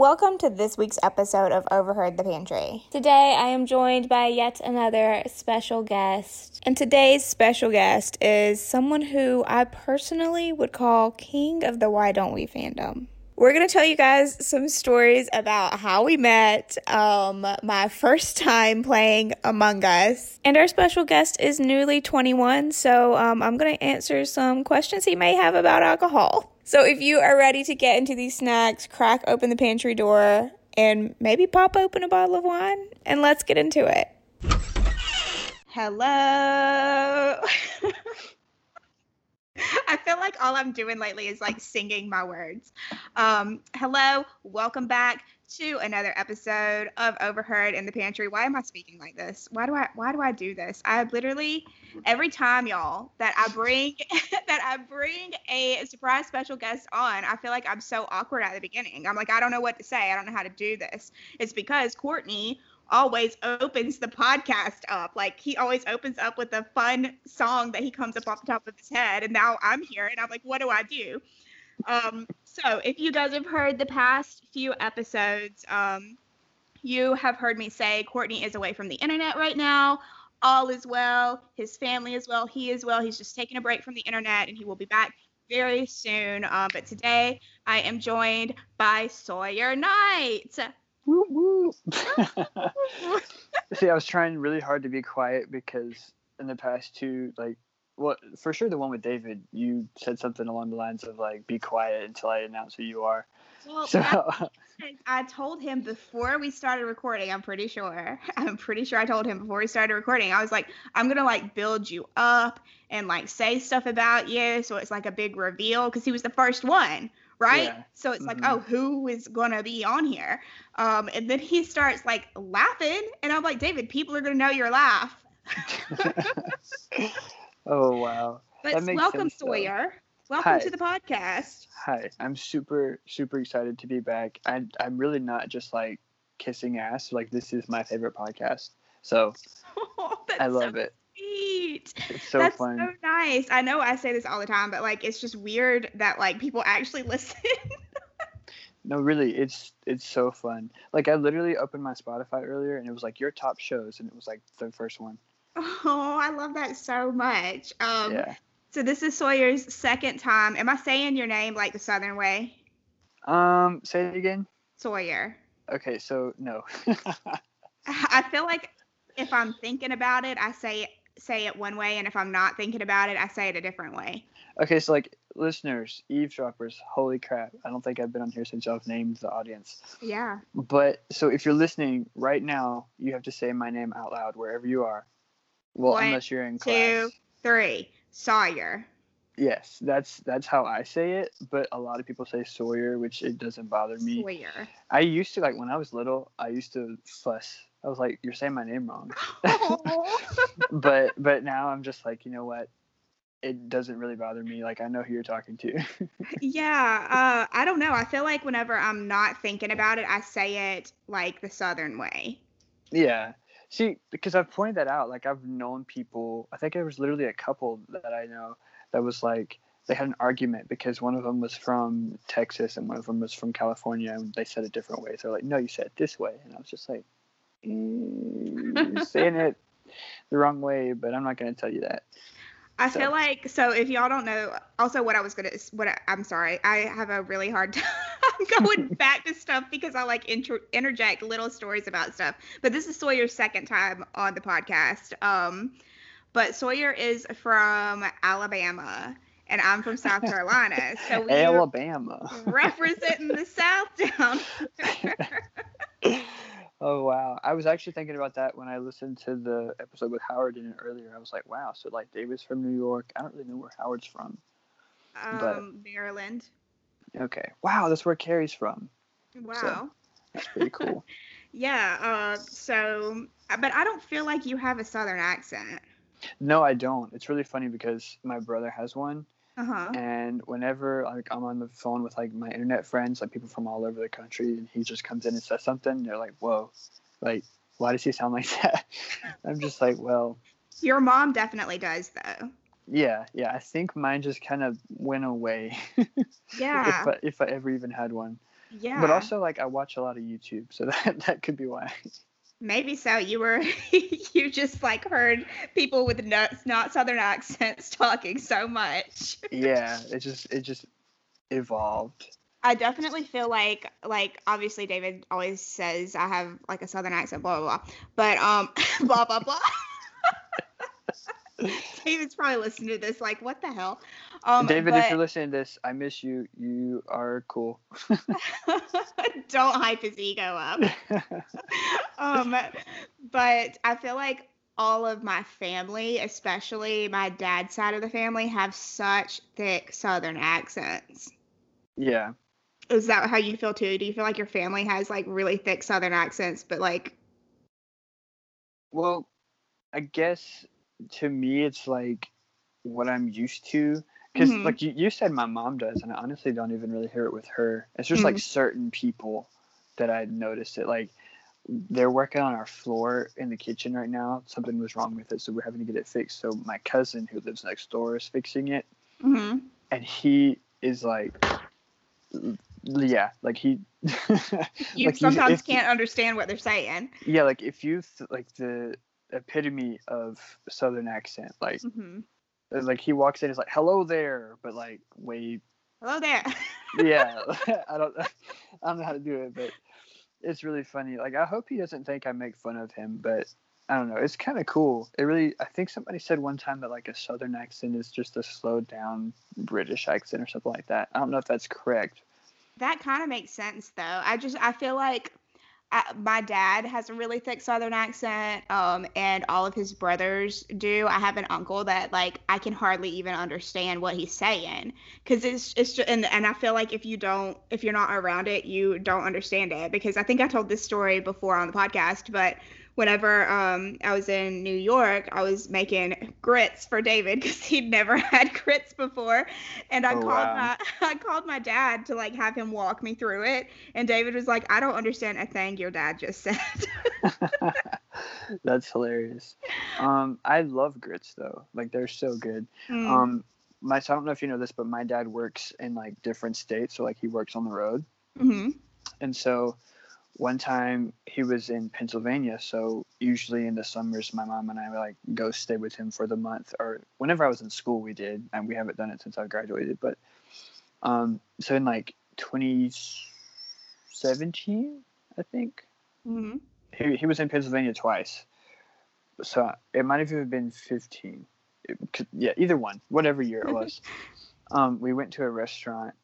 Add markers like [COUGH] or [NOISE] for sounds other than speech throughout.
Welcome to this week's episode of Overheard the Pantry. Today I am joined by yet another special guest. And today's special guest is someone who I personally would call king of the Why Don't We fandom. We're going to tell you guys some stories about how we met, um, my first time playing Among Us. And our special guest is newly 21, so um, I'm going to answer some questions he may have about alcohol. So if you are ready to get into these snacks, crack open the pantry door and maybe pop open a bottle of wine and let's get into it. Hello. [LAUGHS] I feel like all I'm doing lately is like singing my words. Um, hello, welcome back to another episode of Overheard in the Pantry. Why am I speaking like this? Why do I why do I do this? I literally every time y'all that I bring [LAUGHS] that I bring a surprise special guest on, I feel like I'm so awkward at the beginning. I'm like I don't know what to say. I don't know how to do this. It's because Courtney always opens the podcast up. Like he always opens up with a fun song that he comes up off the top of his head. And now I'm here and I'm like, what do I do? Um, so if you guys have heard the past few episodes, um, you have heard me say Courtney is away from the internet right now. All is well. His family is well. He is well. He's just taking a break from the internet and he will be back very soon. Um, but today I am joined by Sawyer Knight. Woo woo. [LAUGHS] See, I was trying really hard to be quiet because in the past two, like, well, for sure the one with David, you said something along the lines of like, "Be quiet until I announce who you are." Well, so I, [LAUGHS] I told him before we started recording. I'm pretty sure. [LAUGHS] I'm pretty sure I told him before we started recording. I was like, I'm gonna like build you up and like say stuff about you, so it's like a big reveal because he was the first one right? Yeah. So it's mm-hmm. like, oh, who is gonna be on here? Um, and then he starts like laughing, and I'm like, David, people are gonna know your laugh. [LAUGHS] oh wow! But welcome, sense, Sawyer. Though. Welcome Hi. to the podcast. Hi, I'm super super excited to be back. I I'm really not just like kissing ass. Like this is my favorite podcast. So [LAUGHS] oh, I love so it sweet. It's so That's fun. so nice. I know I say this all the time, but like it's just weird that like people actually [LAUGHS] listen. no, really, it's it's so fun. Like I literally opened my Spotify earlier and it was like your top shows and it was like the first one. Oh, I love that so much. Um yeah. so this is Sawyer's second time. Am I saying your name like the southern way? Um, say it again. Sawyer. Okay, so no. [LAUGHS] I feel like if I'm thinking about it, I say say it one way, and if I'm not thinking about it, I say it a different way. Okay, so like listeners, eavesdroppers, holy crap! I don't think I've been on here since I've named the audience. Yeah. But so if you're listening right now, you have to say my name out loud wherever you are. Well, one, unless you're in class. Two, three, Sawyer. Yes, that's that's how I say it, but a lot of people say Sawyer, which it doesn't bother me. Sawyer. I used to like when I was little, I used to fuss I was like, "You're saying my name wrong." [LAUGHS] [LAUGHS] but but now I'm just like, you know what? It doesn't really bother me. Like I know who you're talking to. [LAUGHS] yeah, uh, I don't know. I feel like whenever I'm not thinking about it, I say it like the Southern way. Yeah. See, because I've pointed that out. Like I've known people. I think it was literally a couple that I know that was like they had an argument because one of them was from Texas and one of them was from California, and they said it different ways. They're like, "No, you said it this way," and I was just like, [LAUGHS] saying it the wrong way, but I'm not going to tell you that. I so. feel like so if y'all don't know, also what I was gonna, what I, am sorry, I have a really hard [LAUGHS] time going [LAUGHS] back to stuff because I like inter- interject little stories about stuff. But this is Sawyer's second time on the podcast. Um, but Sawyer is from Alabama and I'm from South Carolina, so we Alabama representing the South down. Oh wow! I was actually thinking about that when I listened to the episode with Howard in it earlier. I was like, wow. So like David's from New York. I don't really know where Howard's from. Um, but, Maryland. Okay. Wow, that's where Carrie's from. Wow. So, that's pretty cool. [LAUGHS] yeah. Uh. So, uh, but I don't feel like you have a Southern accent. No, I don't. It's really funny because my brother has one, uh-huh. And whenever like I'm on the phone with like my internet friends, like people from all over the country, and he just comes in and says something, they're like, "Whoa, like why does he sound like [LAUGHS] that?" I'm just like, "Well." Your mom definitely does though. Yeah, yeah. I think mine just kind of went away. [LAUGHS] Yeah. if I, if I ever even had one. Yeah. But also, like, I watch a lot of YouTube, so [LAUGHS] that that could be why. Maybe so. You were [LAUGHS] you just like heard people with not, not southern accents [LAUGHS] talking so much. yeah, it just it just evolved. I definitely feel like like obviously David always says I have like a southern accent, blah blah blah. But um [LAUGHS] blah blah blah. [LAUGHS] David's probably listening to this like what the hell. Um David, but if you're listening to this, I miss you. You are cool. [LAUGHS] don't hype his ego up. [LAUGHS] um but I feel like all of my family, especially my dad's side of the family, have such thick southern accents. yeah. Is that how you feel too? Do you feel like your family has like really thick southern accents, but like Well, I guess to me it's like what I'm used to. Because Mhm. like you, you said, my mom does, and I honestly don't even really hear it with her. It's just like certain people that I noticed it. Like they're working on our floor in the kitchen right now. Something was wrong with it, so we're having to get it fixed. So my cousin who lives next door is fixing it, hmm and he is like, yeah, like he. [LAUGHS] you like, sometimes if- can't understand what they're saying. Yeah, like if you th- like the epitome of southern accent, like hmm like he walks in, he's like, "Hello there," but like way, Hello there. yeah, [LAUGHS] [LAUGHS] I don't, [LAUGHS] I don't know how to do it, but it's really funny. Like I hope he doesn't think I make fun of him, but I don't know. It's kind of cool. It really, I think somebody said one time that like a southern accent is just a slowed down British accent or something like that. I don't know if that's correct. that kind of makes sense though. I just I feel like My dad has a really thick southern accent um and all of his brothers do. I have an uncle that like I can hardly even understand what he's saying cuz it's it's just, and and I feel like if you don't if you're not around it, you don't understand it because I think I told this story before on the podcast, but whenever um I was in New York, I was making grits for David cuz he'd never [LAUGHS] had grits before and I Oh, called wow. my [LAUGHS] I called my dad to like have him walk me through it and David was like I don't understand a thing your dad just said. [LAUGHS] that's hilarious. Um, I love grits though. Like they're so good. Mm. Um, my I don't know if you know this, but my dad works in like different states, so like he works on the road, Mhm. and so one time he was in Pennsylvania. So usually in the summers, my mom and I would like go stay with him for the month, or whenever I was in school, we did, and we haven't done it since I graduated. But um, so in like 2017, I think Mhm. he, he was in Pennsylvania twice. So it might have even been 15. It could- yeah, either one, whatever year it was. [LAUGHS] um, we went to a restaurant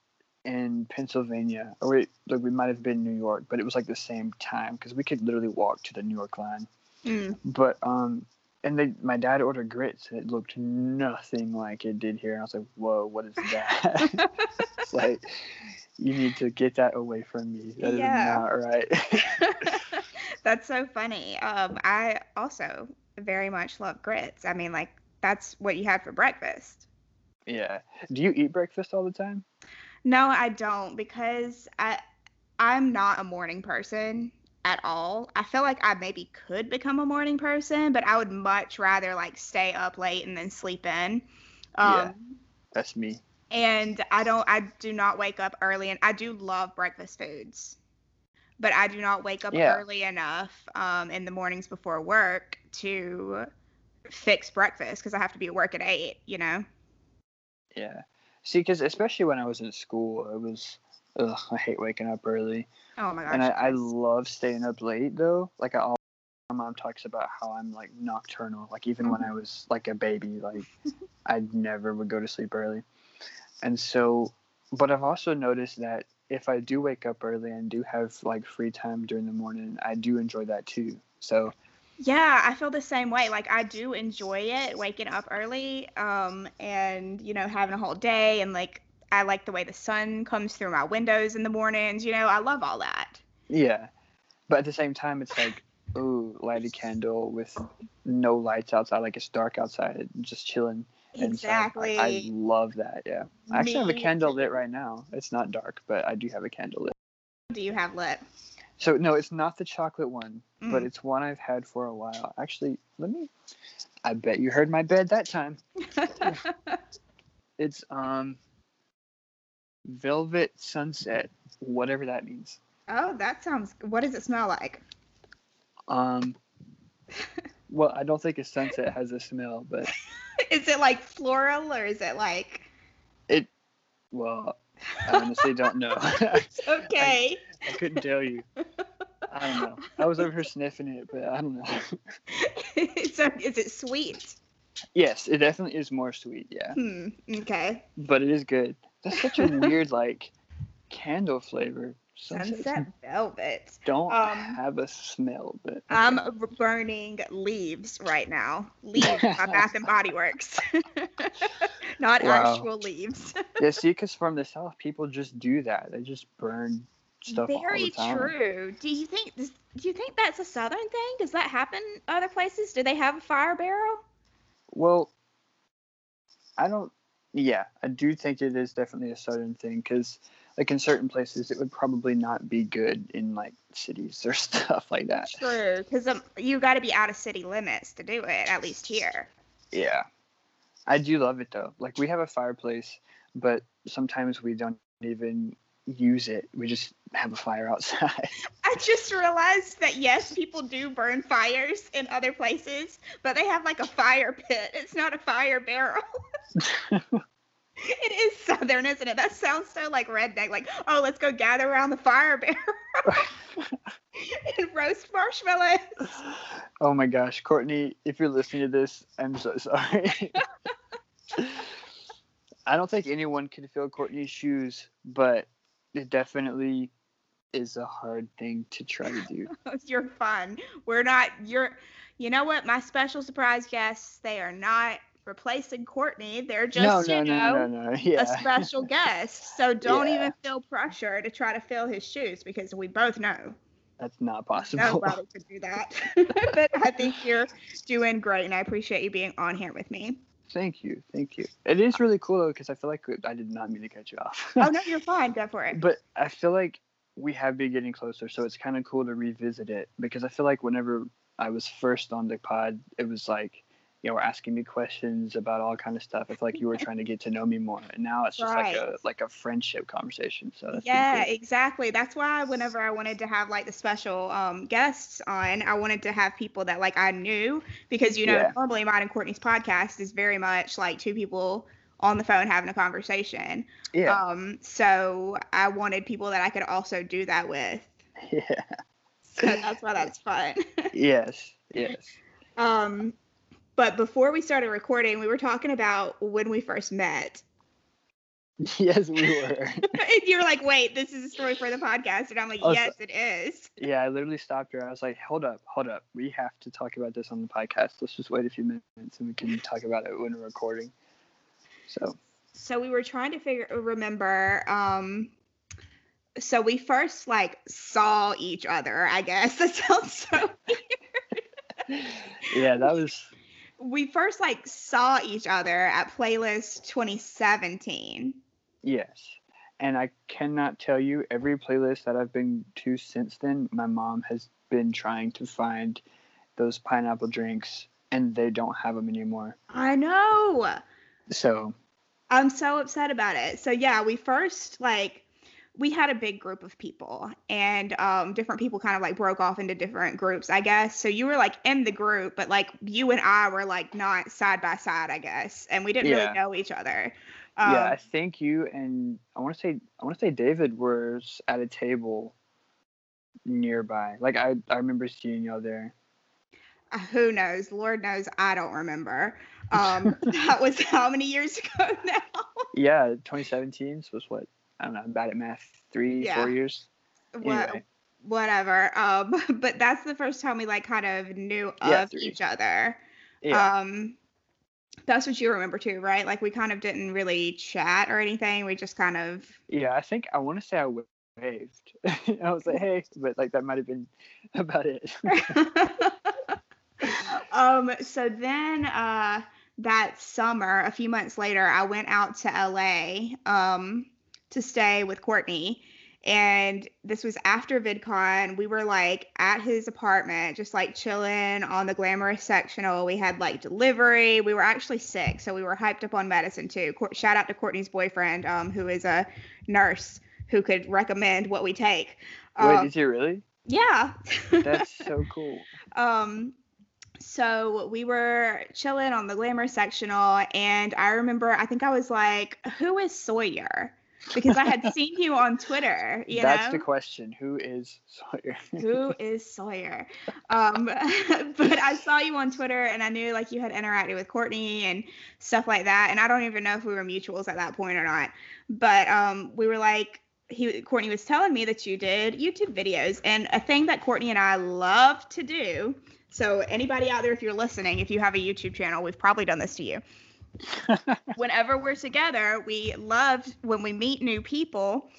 in Pennsylvania, or we, like we might have been New York, but it was like the same time because we could literally walk to the New York line. Mm. But um, and they, my dad ordered grits, and it looked nothing like it did here. And I was like, "Whoa, what is that?" [LAUGHS] it's like you need to get that away from me. That is Yeah. not right. [LAUGHS] That's so funny. Um, I also very much love grits. I mean, like that's what you had for breakfast. Yeah. Do you eat breakfast all the time? No, I don't because I I'm not a morning person at all. I feel like I maybe could become a morning person, but I would much rather like stay up late and then sleep in. Um, Yeah. That's me. and I don't I do not wake up early and I do love breakfast foods. But I do not wake up Yeah. early enough um, in the mornings before work to fix breakfast because I have to be at work at eight, you know? Yeah. See, because especially when I was in school, it was, ugh, I hate waking up early. Oh my gosh. and I, I love staying up late, though. Like, I always, my mom talks about how I'm, like, nocturnal. Like, even when I mm-hmm. was, like, a baby, like, [LAUGHS] I never would go to sleep early. And so, but I've also noticed that if I do wake up early and do have, like, free time during the morning, I do enjoy that too. So, Yeah, I feel the same way. Like I do enjoy it waking up early, um, and you know, having a whole day and like I like the way the sun comes through my windows in the mornings, you know, I love all that. Yeah. But at the same time, it's like, ooh, light a candle with no lights outside. Like it's dark outside, just chilling. Exactly. I, I love that. Yeah. I actually have a candle lit right now. It's not dark, but I do have a candle lit. do you have lit? So no, it's not the chocolate one, but Mm. it's one I've had for a while. Actually, let me. I bet you heard my bed that time. [LAUGHS] It's um. Velvet Sunset whatever that means. Oh, that sounds. What does it smell like? Um, [LAUGHS] well, I don't think a sunset has a smell, but [LAUGHS] is it like floral or is it like? it. Well, I honestly don't know. It's okay. I couldn't tell you. I don't know. I was over here sniffing it, but I don't know. [LAUGHS] so is it sweet? yes, it definitely is more sweet. Yeah, Hmm. Okay. but it is good. That's such a [LAUGHS] weird like candle flavor. Sunsets Sunset velvet. don't Um, have a smell, but I'm burning leaves right now. Leaves by [LAUGHS] Bath and Body Works, not Wow. actual leaves. yeah, see, because from the south, people just do that. They just burn stuff all Very the time. true. Do you think? Do you think that's a southern thing? Does that happen other places? Do they have a fire barrel? Well, I don't. Yeah, I do think it is definitely a southern thing because, like, in certain places, it would probably not be good in like cities or [LAUGHS] stuff like that. True, because um, you got to be out of city limits to do it. At least here. Yeah, I do love it though. Like, we have a fireplace, but sometimes we don't even use it. We just have a fire outside. [LAUGHS] I just realized that yes, people do burn fires in other places, but they have like a fire pit. It's not a fire barrel. [LAUGHS] it is southern, isn't it? That sounds so like redneck. Like, oh, let's go gather around the fire [LAUGHS] barrel and roast marshmallows. oh my gosh, Courtney, if you're listening to this, I'm so sorry. I don't think anyone can fill Courtney's shoes, but it definitely is a hard thing to try to do. [LAUGHS] You're fun. We're not. You're. You know what? My special surprise guests. They are not replacing Courtney. They're just no, no, you no, know. no, [LAUGHS] no, Yeah. a special guest. So [LAUGHS] don't Yeah. even feel pressure to try to fill his shoes because we both know That's not possible. nobody could do that. but I think you're doing great and I appreciate you being on here with me. Thank you, thank you. It is really cool though because I feel like I did not mean to cut you off. Oh no, [LAUGHS] you're fine. Go for it. but I feel like we have been getting closer, so it's kind of cool to revisit it because I feel like whenever I was first on the pod, it was like you know, were asking me questions about all kind of stuff. It's like you were trying to get to know me more, and now it's just like a like a friendship conversation. So that's Yeah, exactly. That's why whenever I wanted to have like the special um, guests on, I wanted to have people that like I knew because you know Yeah. normally mine and Courtney's podcast is very much like two people on the phone having a conversation. yeah, Um, so I wanted people that I could also do that with. [LAUGHS] yeah, So that's why that's fun. [LAUGHS] yes, yes. um, but before we started recording, we were talking about when we first met. [LAUGHS] Yes, we were. [LAUGHS] and you were like, wait, this is a story for the podcast. And I'm like, Oh, so- yes, it is. Yeah, I literally stopped her. I was like, "Hold up, hold up. We have to talk about this on the podcast. Let's just wait a few minutes and we can talk about it when we're recording." So, So we were trying to figure remember. Um, so we first like saw each other, I guess. [LAUGHS] That sounds so yeah, that was we first like saw each other at playlist 2017 yes. And I cannot tell you every playlist that I've been to since then. My mom has been trying to find those pineapple drinks, and they don't have them anymore. i know So, i'm so upset about it so yeah we first like we had a big group of people and um, different people kind of like broke off into different groups i guess so you were like in the group but like you and i were like not side by side i guess and we didn't Yeah. really know each other um, yeah, I think you and I want to say I want to say David was at a table nearby. Like I I remember seeing y'all there. Uh, who knows lord knows i don't remember [LAUGHS] um that was how many years [LAUGHS] ago now Yeah, 2017 so was what? I don't know. I'm bad at math. Three, Yeah. four years. What, Anyway. whatever um [LAUGHS] but that's the first time we like kind of knew Yeah, of three. each other Yeah. um that's what you remember too right like we kind of didn't really chat or anything we just kind of yeah. I think I want to say I waved. [LAUGHS] I was like, hey, but like that might have been [LAUGHS] about it. um so then uh that summer a few months later i went out to la um to stay with courtney and this was after vidcon we were like at his apartment just like chilling on the glamorous sectional we had like delivery we were actually sick so we were hyped up on medicine too shout out to courtney's boyfriend um who is a nurse who could recommend what we take. Wait, Um, is he really? yeah. That's so [LAUGHS] cool. Um, so we were chilling on the glamour sectional, and I remember I think I was like, "Who is Sawyer?" Because I had [LAUGHS] seen you on Twitter. You That's know, the question. Who is Sawyer? who is Sawyer? Um, [LAUGHS] but I saw you on Twitter, and I knew like you had interacted with Courtney and stuff like that. And I don't even know if we were mutuals at that point or not. But um, we were like, he Courtney was telling me that you did YouTube videos, and a thing that Courtney and I love to do. So anybody out there, if you're listening, if you have a YouTube channel, we've probably done this to you. [LAUGHS] Whenever we're together, we love when we meet new people.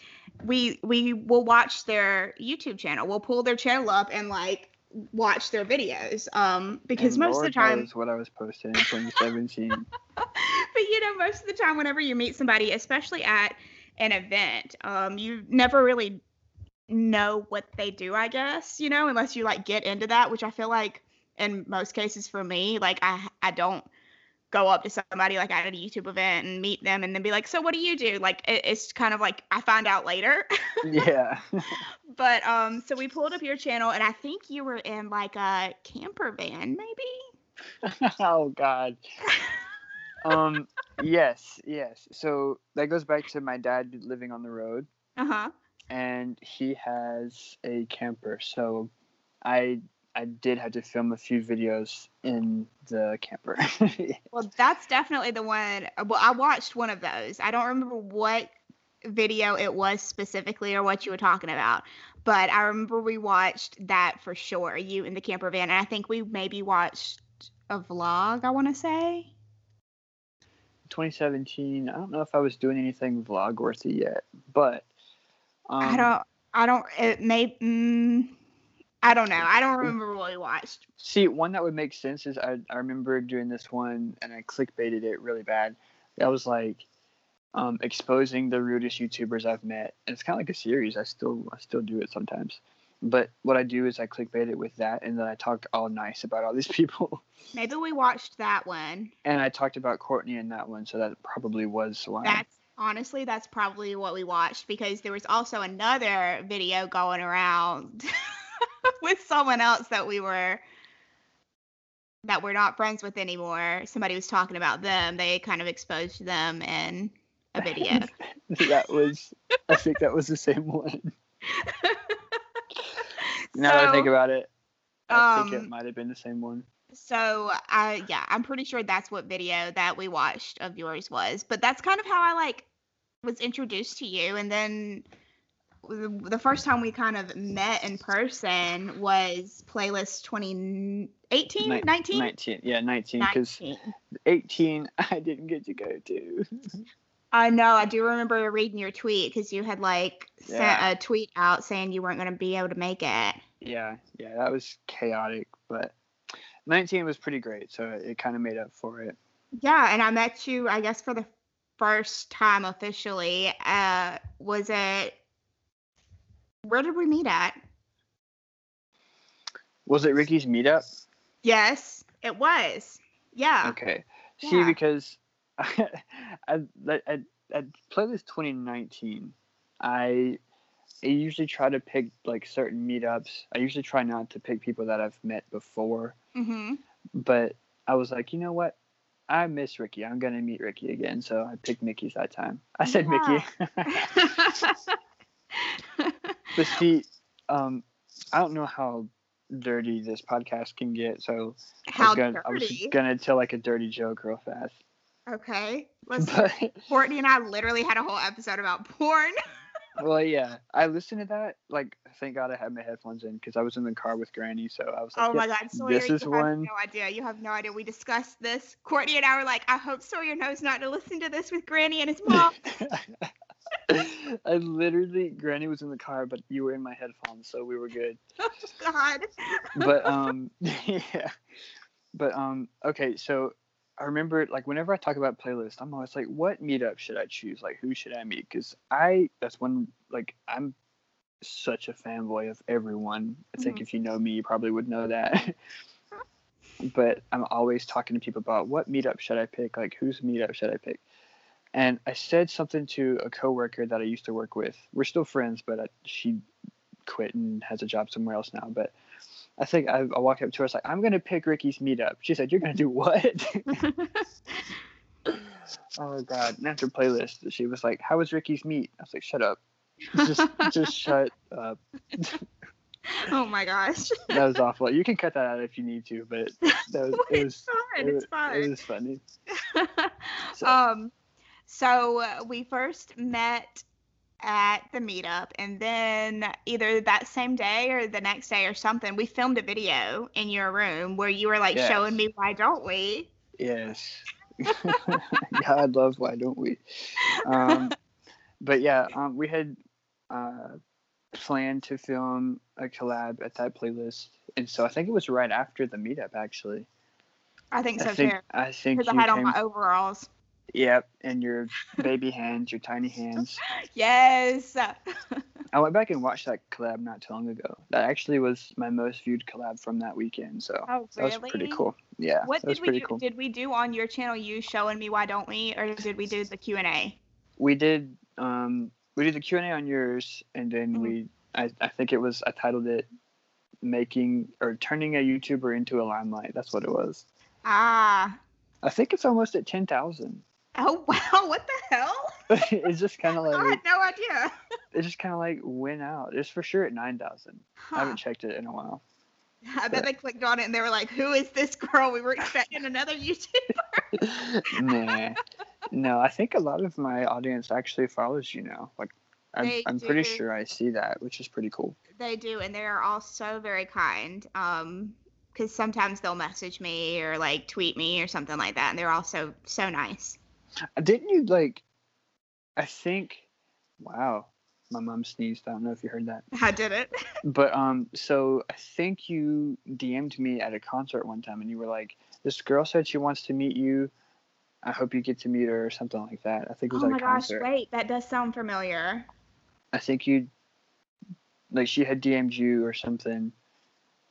We we will watch their YouTube channel. We'll pull their channel up and like watch their videos. Um, because And most Lord of the time, knows what I was posting in 2017. [LAUGHS] but you know, most of the time, whenever you meet somebody, especially at an event, um, you never really know what they do, I guess, you know, unless you like get into that, which I feel like in most cases for me, like I I don't go up to somebody like at a YouTube event and meet them and then be like, so what do you do? Like it, it's kind of like I find out later. [LAUGHS] yeah. but um, so we pulled up your channel and I think you were in like a camper van, maybe. [LAUGHS] oh God. [LAUGHS] Um. Yes. Yes. So that goes back to my dad living on the road, Uh huh. and he has a camper. So, I I did have to film a few videos in the camper. [LAUGHS] Well, that's definitely the one. Well, I watched one of those. I don't remember what video it was specifically or what you were talking about, but I remember we watched that for sure. You in the camper van, and I think we maybe watched a vlog. I want to say. 2017. I don't know if I was doing anything vlog worthy yet, but um, I don't. I don't. It may. Mm, I don't know. I don't remember what we watched. See, one that would make sense is I, I remember doing this one and I clickbaited it really bad. That was like um, exposing the rudest YouTubers I've met. And it's kind of like a series. I still I still do it sometimes. But what I do is I clickbait it with that and then I talk all nice about all these [LAUGHS] people. Maybe we watched that one. and I talked about Courtney in that one, so that probably was why. That's honestly that's probably what we watched because there was also another video going around [LAUGHS] [LAUGHS] with someone else that we were that we're not friends with anymore. Somebody was talking about them. They kind of exposed them in a [LAUGHS] video. that was I think that was the same one. [LAUGHS] now that I think about it, I think it um, might have been the same one. So I yeah, I'm pretty sure that's what video that we watched of yours was. But that's kind of how I like was introduced to you and then the, first time we kind of met in person was playlist 2018 Nin- 19 19 yeah 19 because 18 [LAUGHS] i didn't get to go to [LAUGHS] I know I do remember reading your tweet because you had like Yeah. sent a tweet out saying you weren't going to be able to make it. yeah yeah that was chaotic but 19 was pretty great so it kind of made up for it Yeah, and I met you, I guess, for the first time officially. Uh, was it? Where did we meet at? was it ricky's meetup Yes, it was. Yeah. okay see because [LAUGHS] I, I, I, at playlist 2019 i I usually try to pick like certain meetups. I usually try not to pick people that I've met before, Mm-hmm. but I was like, you know what? I miss Ricky. I'm gonna meet Ricky again, so I picked Mickey's that time. I said Yeah. Mickey. [LAUGHS] [LAUGHS] but see, um, I don't know how dirty this podcast can get, so I How was, gonna, I was gonna tell like a dirty joke real fast. Okay. [LAUGHS] Let's. But Courtney and I literally had a whole episode about porn. [LAUGHS] well, yeah, I listened to that. Like, thank God I had my headphones in because I was in the car with Granny, so I was like, Oh my "Yep, God, Sawyer, this you is have one. no idea. You have no idea. We discussed this. Courtney and I were like, I hope Sawyer knows not to listen to this with Granny and his mom. [LAUGHS] [LAUGHS] I literally, Granny was in the car, but you were in my headphones, so we were good. [LAUGHS] oh God. But [LAUGHS] um, yeah, but um, okay, so I remember like whenever I talk about playlists, I'm always like, what meetup should I choose? Like, who should I meet? Because I, that's one like I'm such a fanboy of everyone. I think Mhm. if you know me, you probably would know that. but I'm always talking to people about what meetup should I pick? Like, whose meetup should I pick? And I said something to a coworker that I used to work with. We're still friends, but I, she quit and has a job somewhere else now. But I think I, I walked up to her. I was like, "I'm gonna pick Ricky's meetup." She said, "You're gonna do what?" [LAUGHS] oh God! And after playlist, she was like, "How was Ricky's meet?" I was like, "Shut up." just [LAUGHS] just shut up. oh my gosh. [LAUGHS] that was awful. You can cut that out if you need to, but that was it was it's fine. it, It's fine. it was funny. So- um, so uh, we first met at the meetup, and then either that same day or the next day or something, we filmed a video in your room where you were like Yes. showing me why don't we? Yes. [LAUGHS] [LAUGHS] God love why don't we? Um, but yeah, um, we had uh, planned to film a collab at that playlist, and so I think it was right after the meetup actually. I think so I think too. I think Because I had on came. my overalls. Yep, and your baby hands, your tiny hands. [LAUGHS] Yes. [LAUGHS] I went back and watched that collab not too long ago. That actually was my most viewed collab from that weekend, so Oh, that was pretty cool. Yeah, What that was did we do? cool. Did we do on your channel? You showing me why don't we, or did we do the Q and A? we did um we did the Q and A on yours, and then Mhm. we I, I think it was I titled it making or turning a YouTuber into a limelight. That's what it was. Ah. I think it's almost at ten thousand. Oh [LAUGHS] wow! What the hell? [LAUGHS] it's just [LAUGHS] kind of like I had no idea. it just kind of like went out. It's for sure at nine thousand. I haven't checked it in a while. I bet they clicked on it and they were like, "Who is this girl? We were expecting another YouTuber." nah, no. I think a lot of my audience actually follows you now. Like, I'm, I'm pretty sure I see that, which is pretty cool. They do, and they are all so very kind. Um, because sometimes they'll message me or like tweet me or something like that, and they're all so so nice. Uh, Didn't you like? I think. Wow, my mom sneezed. I don't know if you heard that, [LAUGHS] I did it. [LAUGHS] but um, so I think you DM'd me at a concert one time, and you were like, "This girl said she wants to meet you. I hope you get to meet her," or something like that. I think it was like. Oh my gosh! concert. Wait, that does sound familiar. I think you, like, she had DM'd you or something,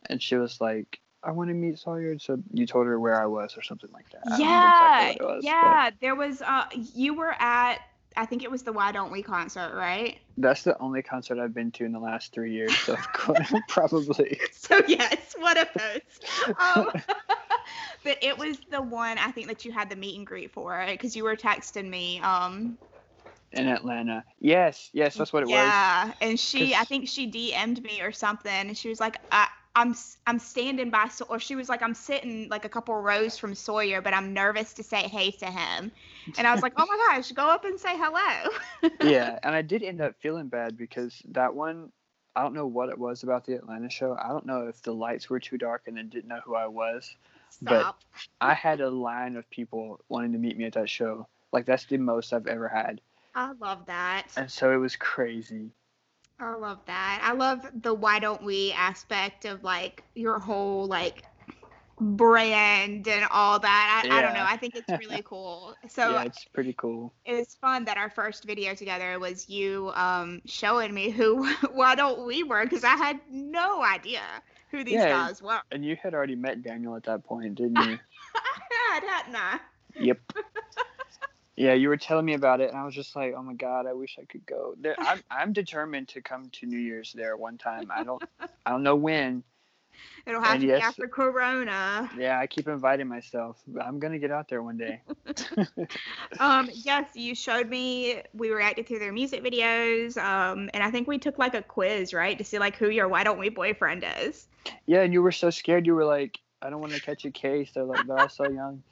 and she was like, "I want to meet Sawyer," so you told her where I was or something like that. I don't remember Yeah, exactly what was, but yeah. There was uh, you were at. I think it was the Why Don't We concert, right? That's the only concert I've been to in the last three years, so [LAUGHS] [LAUGHS] probably. So yes, one of those. Um, [LAUGHS] but it was the one I think that you had the meet and greet for, because you were texting me. Um, in Atlanta. Yes, yes, that's what it was. yeah, and she, I think she DM'd me or something, and she was like, I, "I'm, I'm standing by," so, or she was like, "I'm sitting like a couple rows from Sawyer, but I'm nervous to say hey to him," and I was like, "Oh my [LAUGHS] gosh, go up and say hello." [LAUGHS] yeah, and I did end up feeling bad because that one, I don't know what it was about the Atlanta show. I don't know if the lights were too dark and they didn't know who I was. But- I had a line of people wanting to meet me at that show. Like that's the most I've ever had, I love that. and so it was crazy. I love that. I love the why don't we aspect of like your whole like brand and all that. I, I don't know. I think it's really [LAUGHS] cool. So yeah, it's pretty cool. it's fun that our first video together was you um showing me who [LAUGHS] why don't we were because I had no idea who these Yeah. guys were. And you had already met Daniel at that point, didn't you? [LAUGHS] I had, hadn't I? yep. Yeah, you were telling me about it, and I was just like, "Oh my god, I wish I could go." There, I'm, I'm determined to come to New Year's there one time. I don't, [LAUGHS] I don't know when. It'll have And to yes- be after Corona. Yeah, I keep inviting myself. I'm gonna get out there one day. [LAUGHS] [LAUGHS] Um, yes, you showed me. We reacted through their music videos. Um, and I think we took like a quiz, right, to see like who your why don't we boyfriend is. Yeah, and you were so scared. You were like, "I don't want to catch a case." They're like, they're all so young.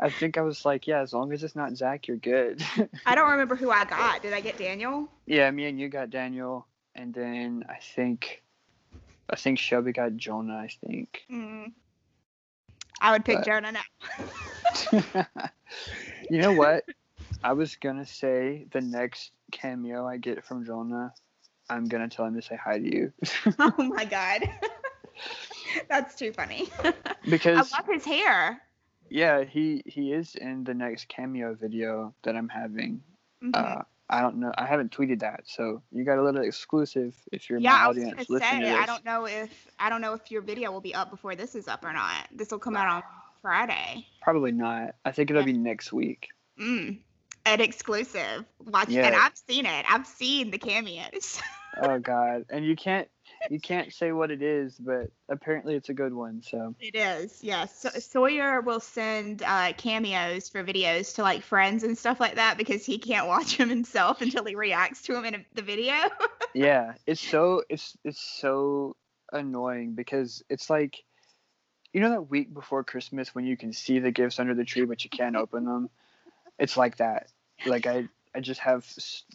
I think I was like, "Yeah, as long as it's not Zach, you're good." I don't [LAUGHS] remember who I got. Did I get Daniel? yeah, me and you got Daniel, and then I think, I think Shelby got Jonah. I think. Mm. I would pick But- Jonah now. [LAUGHS] you know what? I was gonna say the next cameo I get from Jonah, I'm gonna tell him to say hi to you [LAUGHS] oh my god. That's too funny. Because I love his hair. Yeah, he he is in the next cameo video that I'm having. Mhm. Uh, I don't know. I haven't tweeted that, so you got a little exclusive if you're yeah, my I was audience gonna listening say to this. I don't know if I don't know if your video will be up before this is up or not. This will come out on [SIGHS] Friday. Probably not. I think it'll be next week. Mm. an exclusive. Watch, Yeah. and I've seen it. I've seen the cameos. [LAUGHS] oh God, and you can't you can't say what it is, but apparently it's a good one. So It is, yes. So, Sawyer will send uh, cameos for videos to like friends and stuff like that because he can't [LAUGHS] watch them himself until he reacts to them in a, the video. [LAUGHS] yeah, it's so it's it's so annoying because it's like you know that week before Christmas when you can see the gifts under the tree but you can't open them. It's like that. Like I I just have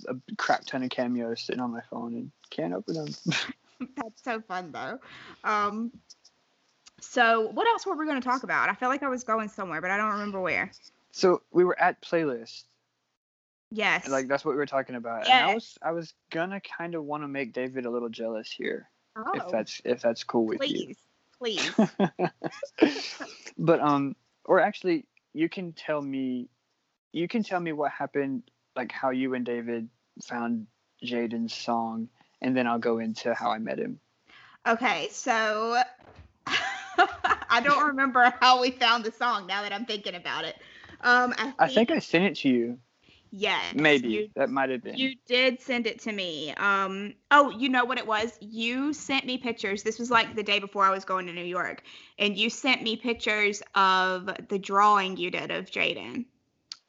a crap ton of cameos sitting on my phone and can't open them. [LAUGHS] [LAUGHS] That's so fun though. Um, so what else were we going to talk about? I felt like I was going somewhere, but I don't remember where. so we were at playlist Yes. like that's what we were talking about. And I was I was gonna kind of want to make David a little jealous here oh, if that's if that's cool with you. please, please. [LAUGHS] but um or actually you can tell me you can tell me what happened like how you and david found jaden's song and then i'll go into how i met him Okay, so [LAUGHS] I don't remember how we found the song now that I'm thinking about it. Um, I think, i think i sent it to you yes, maybe you that might have been You did send it to me. Um, oh, you know what it was? You sent me pictures. This was like the day before I was going to New York, and you sent me pictures of the drawing you did of Jaden.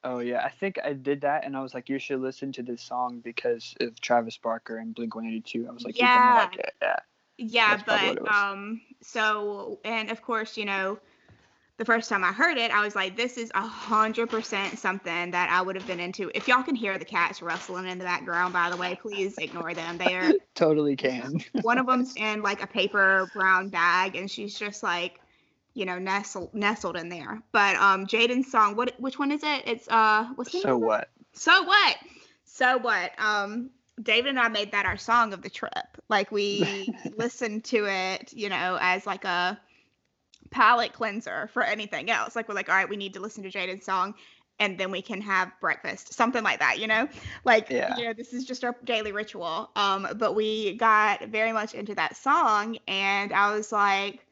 Oh yeah i think i did that and i was like you should listen to this song because of travis barker and blink 182 i was like Yeah. gonna like it yeah Yeah, That's but um, so and of course, you know, the first time I heard it, I was like, this is a hundred percent something that I would have been into. If y'all can hear the cats rustling in the background, by the way, please ignore them. They are [LAUGHS] totally can one of them's in like a paper brown bag and she's just like you know nestled nestled in there. But um jaden's song what which one is it? It's uh what's the name so it? what? So what? So what? Um david and i made that our song of the trip. Like we [LAUGHS] listened to it you know as like a palate cleanser for anything else. Like we're like all right we need to listen to jaden's song and then we can have breakfast. Something like that you know? Like Yeah. you know this is just our daily ritual. Um but we got very much into that song and i was like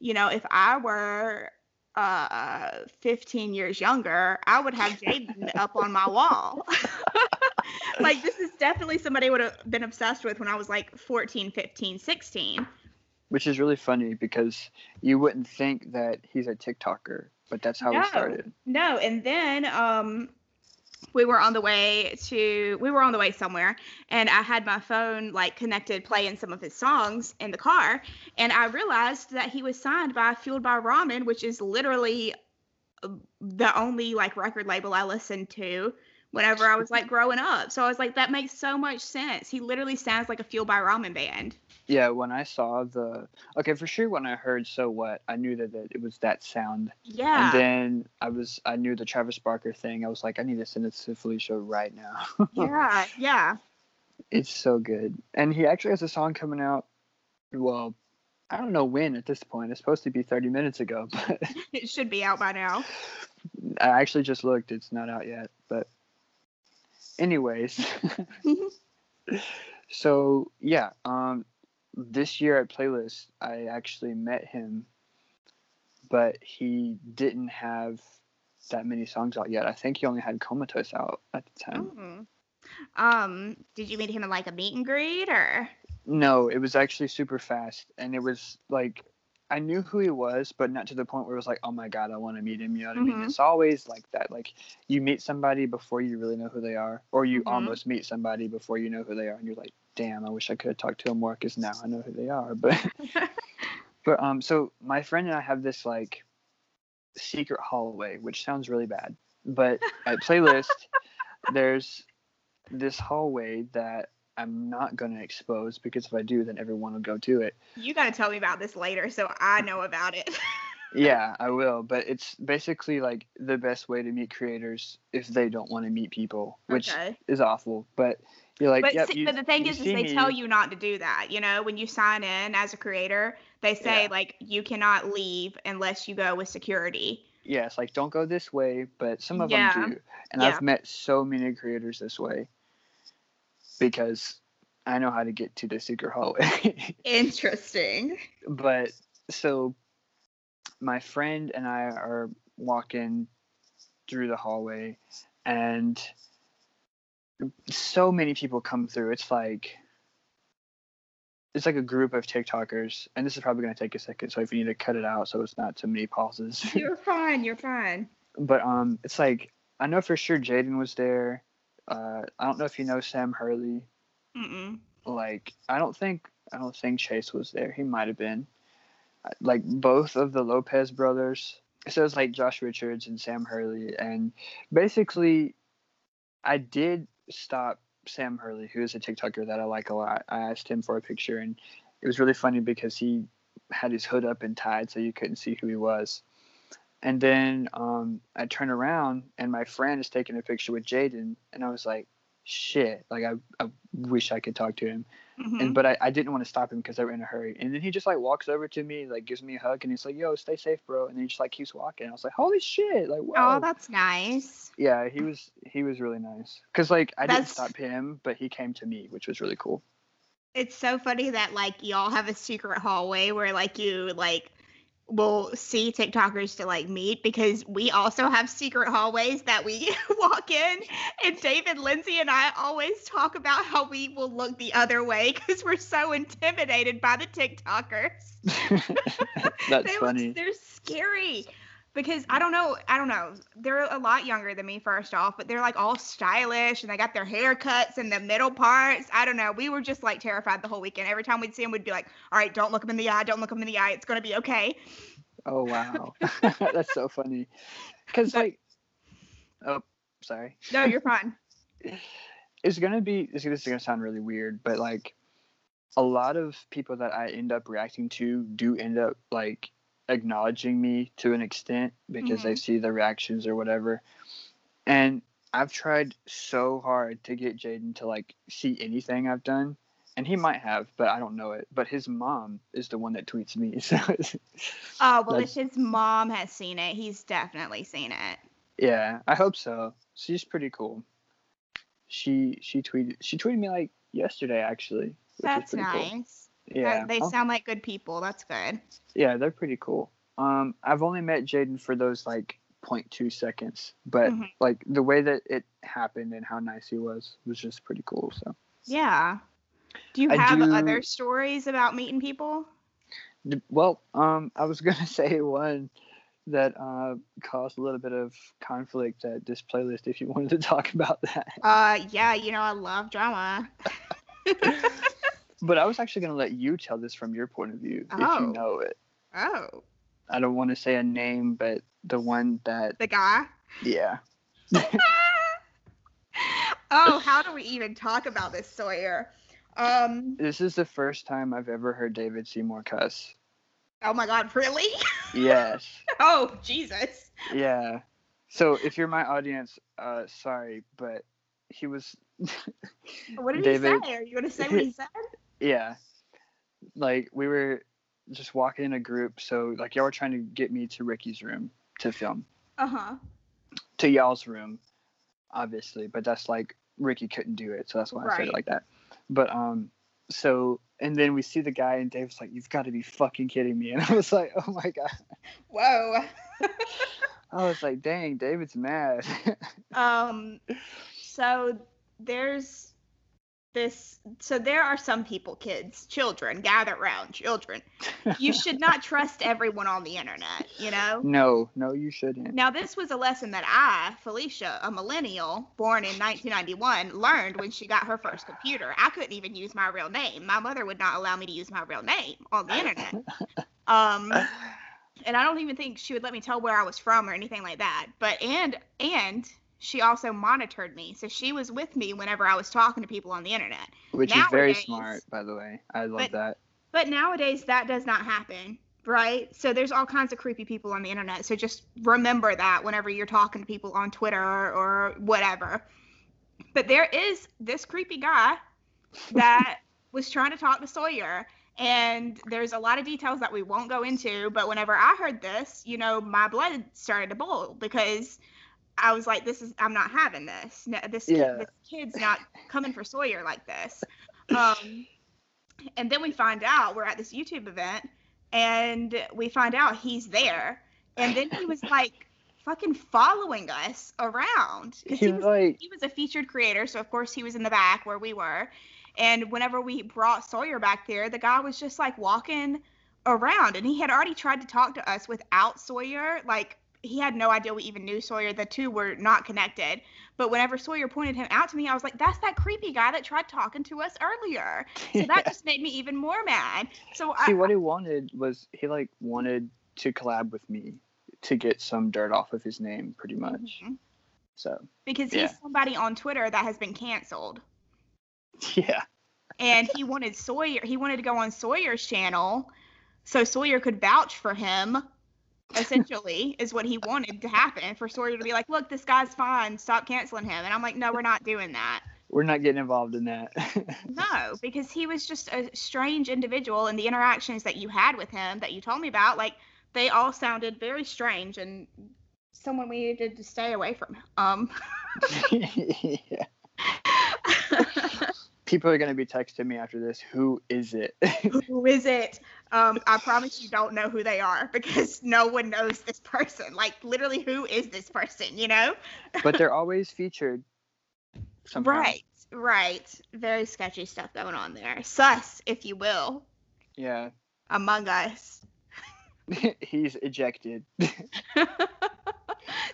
you know if i were uh 15 years younger i would have jaden [LAUGHS] up on my wall. [LAUGHS] Like this is definitely somebody I would have been obsessed with when i was like 14 15 16 which is really funny because you wouldn't think that he's a tiktoker but that's how No. he started. No, and then um we were on the way to we were on the way somewhere and I had my phone like connected playing some of his songs in the car and I realized that he was signed by Fueled by Ramen, which is literally uh, the only like record label I listened to whenever I was like growing up. So I was like that makes so much sense. He literally sounds like a Fueled by Ramen band. Yeah, when I saw the okay, for sure when I heard so what, I knew that, that it was that sound. Yeah. And then I was I knew the Travis Barker thing. I was like, I need to send it to Felicia right now. [LAUGHS] yeah, yeah. it's so good. And he actually has a song coming out well, I don't know when at this point. It's supposed to be 30 minutes ago, [LAUGHS] but [LAUGHS] It should be out by now. [SIGHS] I actually just looked. It's not out yet, but anyways. so, yeah, um this year at Playlist, I actually met him, but he didn't have that many songs out yet. I think he only had Comatose out at the time. Mhm. Um, did you meet him in like a meet and greet or? No, it was actually super fast, and it was like I knew who he was, but not to the point where it was like, oh my god, I want to meet him. You know what I mean? Mhm. It's always like that. Like you meet somebody before you really know who they are, or you Mhm. almost meet somebody before you know who they are, and you're like, damn, I wish I could have talked to him more because now I know who they are. But [LAUGHS] [LAUGHS] but um, so my friend and I have this like secret hallway, which sounds really bad, but at playlist, [LAUGHS] there's this hallway that I'm not going to expose because if I do, then everyone will go to it. You got to tell me about this later so I know about it. Yeah, I will. But it's basically like the best way to meet creators if they don't want to meet people, which okay. is awful. But you're like, But, yep, see, you- but the thing is, is they me. tell you not to do that. You know, when you sign in as a creator, they say Yeah. like you cannot leave unless you go with security. Yeah, like don't go this way, but some of Yeah. them do. And. I've met so many creators this way because I know how to get to the secret hallway. [LAUGHS] Interesting. but so my friend and I are walking through the hallway and so many people come through. It's like it's like a group of TikTokers, and this is probably going to take a second. So if you need to cut it out, so it's not too many pauses. [LAUGHS] You're fine. You're fine. but um, it's like I know for sure Jaden was there. Uh, I don't know if you know Sam Hurley. Mm-mm. Like I don't think I don't think Chase was there. He might have been. Like both of the Lopez brothers. So it's like Josh Richards and Sam Hurley, and basically, I did stop Sam Hurley, who is a TikToker that I like a lot. I asked him for a picture, and it was really funny because he had his hood up and tied, so you couldn't see who he was. And then um, I turn around, and my friend is taking a picture with Jaden, and I was like, "Shit!" Like I, I wish I could talk to him, Mhm. and but I, I didn't want to stop him because they were in a hurry. And then he just like walks over to me, like gives me a hug, and he's like, "Yo, stay safe, bro." And then he just like keeps walking. I was like, "Holy shit!" Like, whoa. Oh, that's nice. yeah, he was he was really nice. Cause like I didn't stop him, but he came to me, which was really cool. It's so funny that like y'all have a secret hallway where like you like will see TikTokers to like meet because we also have secret hallways that we [LAUGHS] walk in. And David, Lindsay, and I always talk about how we will look the other way because we're so intimidated by the TikTokers. [LAUGHS] That's [LAUGHS] they funny. Look, they're scary because I don't know. I don't know. They're a lot younger than me, first off, but they're like all stylish and they got their haircuts and the middle parts. I don't know. We were just like terrified the whole weekend. Every time we'd see them, we'd be like, "All right, don't look them in the eye. Don't look them in the eye. It's gonna be okay." Oh wow, [LAUGHS] [LAUGHS] that's so funny. Cause like, oh, sorry. No, you're fine. [SIGHS] It's gonna be. This this is gonna sound really weird, but like, a lot of people that I end up reacting to do end up like acknowledging me to an extent because they mm-hmm. see the reactions or whatever. And I've tried so hard to get Jaden to like see anything I've done, and he might have, but I don't know it. But his mom is the one that tweets me, [LAUGHS] so Oh well, if his mom has seen it, he's definitely seen it. yeah, I hope so. She's pretty cool. She she tweeted she tweeted me like yesterday actually. Which That's nice. Cool. Yeah, they sound like good people. That's good. yeah, they're pretty cool. Um, I've only met Jaden for those like 0.2 seconds, but Mhm. like the way that it happened and how nice he was was just pretty cool. So, Yeah. Do you I have do- other stories about meeting people? Well, um, I was [LAUGHS] gonna say one that uh caused a little bit of conflict at this playlist. If you wanted to talk about that, Uh, yeah, you know I love drama. [LAUGHS] [LAUGHS] but I was actually gonna let you tell this from your point of view if Oh. you know it. Oh, I don't want to say a name, but the one that the guy. yeah. [LAUGHS] oh, how do we even talk about this, Sawyer? Um, This is the first time I've ever heard David Seymour cuss. oh my God, really? Yes. [LAUGHS] oh, Jesus. Yeah. So if you're my audience, uh, sorry, but he was, What did David- he say? Are you gonna say what he [LAUGHS] said? Yeah, like we were just walking in a group. So like y'all were trying to get me to Ricky's room to film, Uh huh. to y'all's room, obviously, but that's like Ricky couldn't do it, so that's why I said it like that. But um, so and then we see the guy, and Dave's like, "You've got to be fucking kidding me!" [LAUGHS] And I was like, "Oh my god!" Whoa. [LAUGHS] I was like, "Dang, David's mad." [LAUGHS] Um, so there's this. So there are some people, kids, children, gather around, children. You should not [LAUGHS] trust everyone on the internet. You know. no, no, you shouldn't. Now, this was a lesson that I, Felicia, a millennial born in 1991, learned when she got her first computer. I couldn't even use my real name. My mother would not allow me to use my real name on the internet. [LAUGHS] Um, and I don't even think she would let me tell where I was from or anything like that. But and and she also monitored me, so she was with me whenever I was talking to people on the internet. Which is very smart, by the way. I love But- that. But nowadays that does not happen, right? So there's all kinds of creepy people on the internet. So just remember that whenever you're talking to people on Twitter or whatever. But there is this creepy guy [LAUGHS] that was trying to talk to Sawyer. And there's a lot of details that we won't go into. But whenever I heard this, you know, my blood started to boil because I was like, this is, I'm not having this. No, this, kid- this kid's not coming for Sawyer like this. Um, and then we find out we're at this YouTube event and we find out he's there. And then he was like fucking following us around. 'Cause He was like, he was a featured creator, so of course he was in the back where we were. And whenever we brought Sawyer back there, the guy was just like walking around and he had already tried to talk to us without Sawyer. Like he had no idea we even knew Sawyer. The two were not connected. But whenever Sawyer pointed him out to me, I was like, that's that creepy guy that tried talking to us earlier. So that [LAUGHS] just made me even more mad. So see I, what he wanted was he like wanted to collab with me to get some dirt off of his name, pretty much. Mhm. So because Yeah. he's somebody on Twitter that has been canceled. [LAUGHS] yeah, and he wanted Sawyer. He wanted to go on Sawyer's channel, so Sawyer could vouch for him. Essentially, is what he wanted to happen for Sawyer to be like, "Look, this guy's fine. Stop canceling him." And I'm like, "No, we're not doing that. we're not getting involved in that. [LAUGHS] No, because he was just a strange individual, and the interactions that you had with him that you told me about, like, they all sounded very strange and someone we needed to stay away from. Um." [LAUGHS] yeah. People are gonna be texting me after this. Who is it? [LAUGHS] who is it? Um, I promise you don't know who they are because no one knows this person. Like literally, who is this person? You know? but they're [LAUGHS] always featured. Somehow. Right, right. Very sketchy stuff going on there. Sus, if you will, Yeah. among us. [LAUGHS] He's ejected.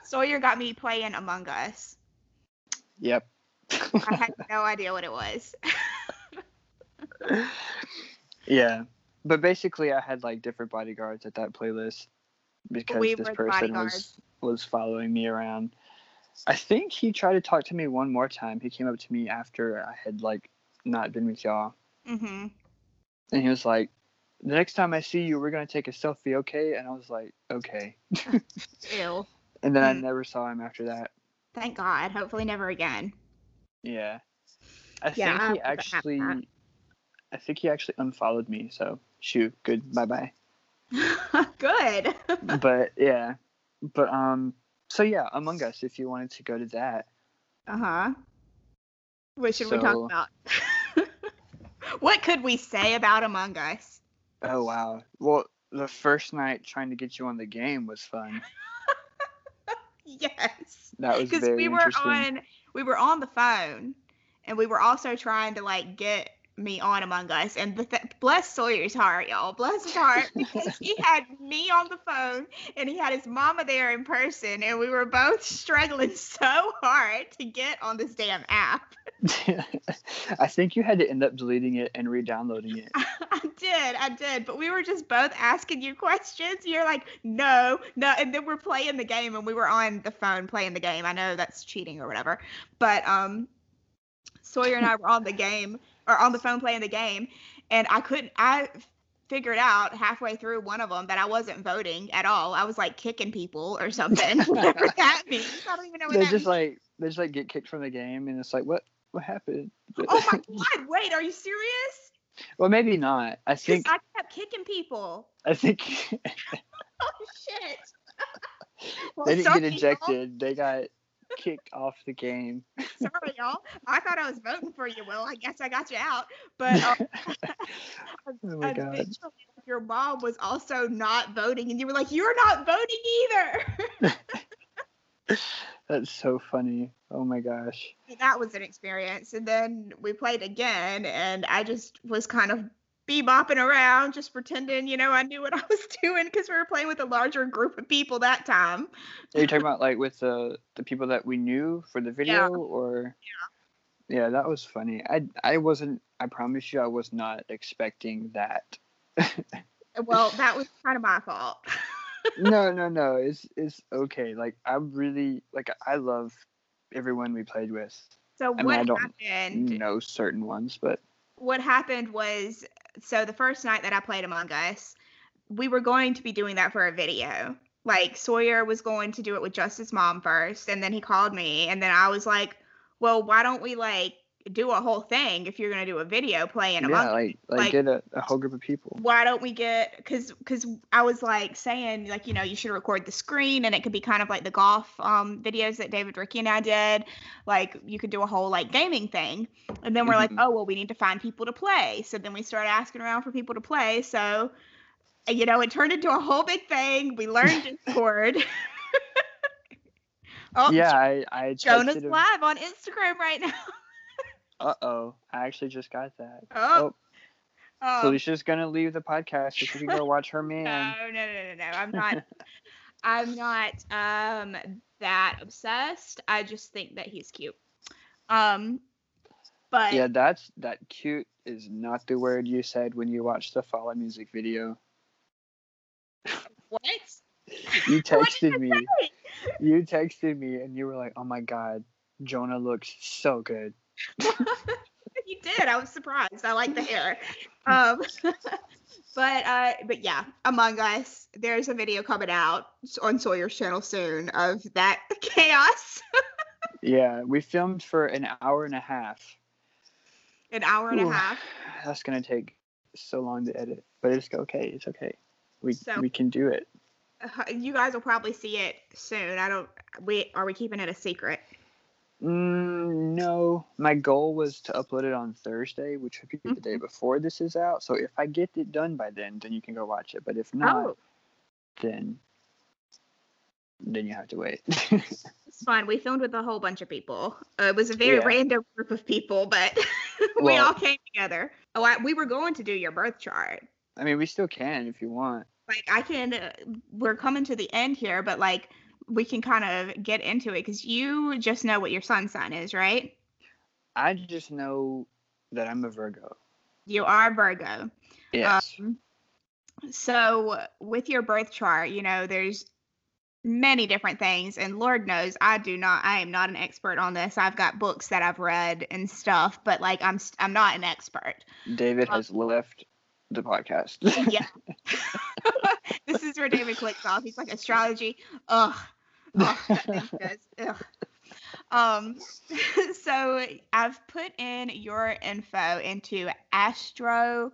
Sawyer got me playing Among Us. Yep. I had no idea what it was. [LAUGHS] yeah. But basically I had like different bodyguards at that playlist because We this person was was following me around. I think he tried to talk to me one more time. He came up to me after I had like not been with y'all. hmm And he was like, The next time I see you, we're gonna take a selfie, okay? And I was like, Okay. [LAUGHS] Ew. [LAUGHS] And then I Hmm. never saw him after that. Thank God. Hopefully, never again. Yeah. I Yeah, think he actually. I think he actually unfollowed me, so shoot, good, bye bye. [LAUGHS] Good. [LAUGHS] but yeah. But um so yeah, Among Us if you wanted to go to that. Uh huh. What should we talk about? [LAUGHS] what could we say about Among Us? Oh wow. Well, the first night trying to get you on the game was fun. Yes, That was because very we were interesting. on we were on the phone, and we were also trying to like get me on Among Us. And the th- bless Sawyer's heart, y'all, bless his heart, [LAUGHS] because he had me on the phone and he had his mama there in person, and we were both struggling [LAUGHS] so hard to get on this damn app. [LAUGHS] I think you had to end up deleting it and re-downloading it. I did, I did, but we were just both asking you questions. You're like, no, no, and then we're playing the game, and we were on the phone playing the game. I know that's cheating or whatever, but um, Sawyer and I were on the game or on the phone playing the game, and I couldn't. I figured out halfway through one of them that I wasn't voting at all. I was like kicking people or something. [LAUGHS] Whatever that means. I don't even know what They that just means. like they just like get kicked from the game and it's like what what happened? oh my god! Wait, are you serious? well maybe not. I think I kept kicking people. I think [LAUGHS] Oh shit! [LAUGHS] Well, they didn't get ejected. They got kicked off the game. [LAUGHS] Sorry, y'all. I thought I was voting for you. Well, I guess I got you out. But um, [LAUGHS] oh my god. your mom was also not voting, and you were like, "You're not voting either." [LAUGHS] That's so funny. Oh my gosh. that was an experience. And then we played again, and I just was kind of bebopping around, just pretending, you know, I knew what [LAUGHS] I was doing because we were playing with a larger group of people that time. Are you talking [LAUGHS] about like with the the people that we knew for the video or yeah. yeah, that was funny. I I wasn't I promise you I was not expecting that. Uh, well, that [LAUGHS] was kind of my fault. no, no, no. It's it's okay. Like I really like I love everyone we played with. So I mean, what I don't happened? know certain ones, but what happened was so the first night that I played Among Us, we were going to be doing that for a video. Like Sawyer was going to do it with Justice Mom first, and then he called me, and then I was like, "Well, why don't we like do a whole thing if you're gonna do a video playing Among yeah, Us? like like, like- get a, a whole group of people. Why don't we get because because I was like saying like you know you should record the screen and it could be kind of like the golf um videos that David Ricky and I did like you could do a whole like gaming thing and then we're like Mhm. oh well we need to find people to play so then we started asking around for people to play so you know it turned into a whole big thing we learned [LAUGHS] Discord [LAUGHS] Oh, yeah, I I Jonah's live on Instagram right now. [LAUGHS] Uh oh, I actually just got that. Oh. Oh, Um, Felicia's gonna leave the podcast so she can go [LAUGHS] watch her man. no, no, no, no, no. I'm not. [LAUGHS] I'm not um that obsessed. I just think that he's cute. Um, but Yeah, that's that cute is not the word you said when you watched the Fall Out music video. what? [LAUGHS] You texted me. say? You texted me and you were like, "Oh my god, Jonah looks so good." [LAUGHS] you did. I was surprised. I like the hair. Um, [LAUGHS] but uh, but yeah, Among Us. There's a video coming out on Sawyer's channel soon of that [LAUGHS] chaos. Yeah, we filmed for an hour and a half. An hour and Ooh, a half. That's gonna take so long to edit, but it's okay. It's okay. We So- we can do it. Uh, You guys will probably see it soon. I don't. We are we keeping it a secret? Mm, no, my goal was to upload it on Thursday, which would be the Mm-hmm. day before this is out. So if I get it done by then, then you can go watch it. But if not, Oh, then then you have to wait. [LAUGHS] it's fine. We filmed with a whole bunch of people. Uh, it was a very Yeah. random group of people, but [LAUGHS] we Well- all came together. Oh, I, we were going to do your birth chart. I mean, we still can if you want. like I can uh, we're coming to the end here, but like we can kind of get into it because you just know what your sun sign is, right? I just know that I'm a Virgo. You are Virgo. Yes. Um, so with your birth chart, you know, there's many different things and Lord knows I do not I am not an expert on this. I've got books that I've read and stuff, but like I'm st- I'm not an expert. David um, has left the podcast. Yeah. [LAUGHS] this is where David clicks off. He's like astrology. Ugh. [LAUGHS] Thing. Ugh. Um, [LAUGHS] so I've put in your info into Astro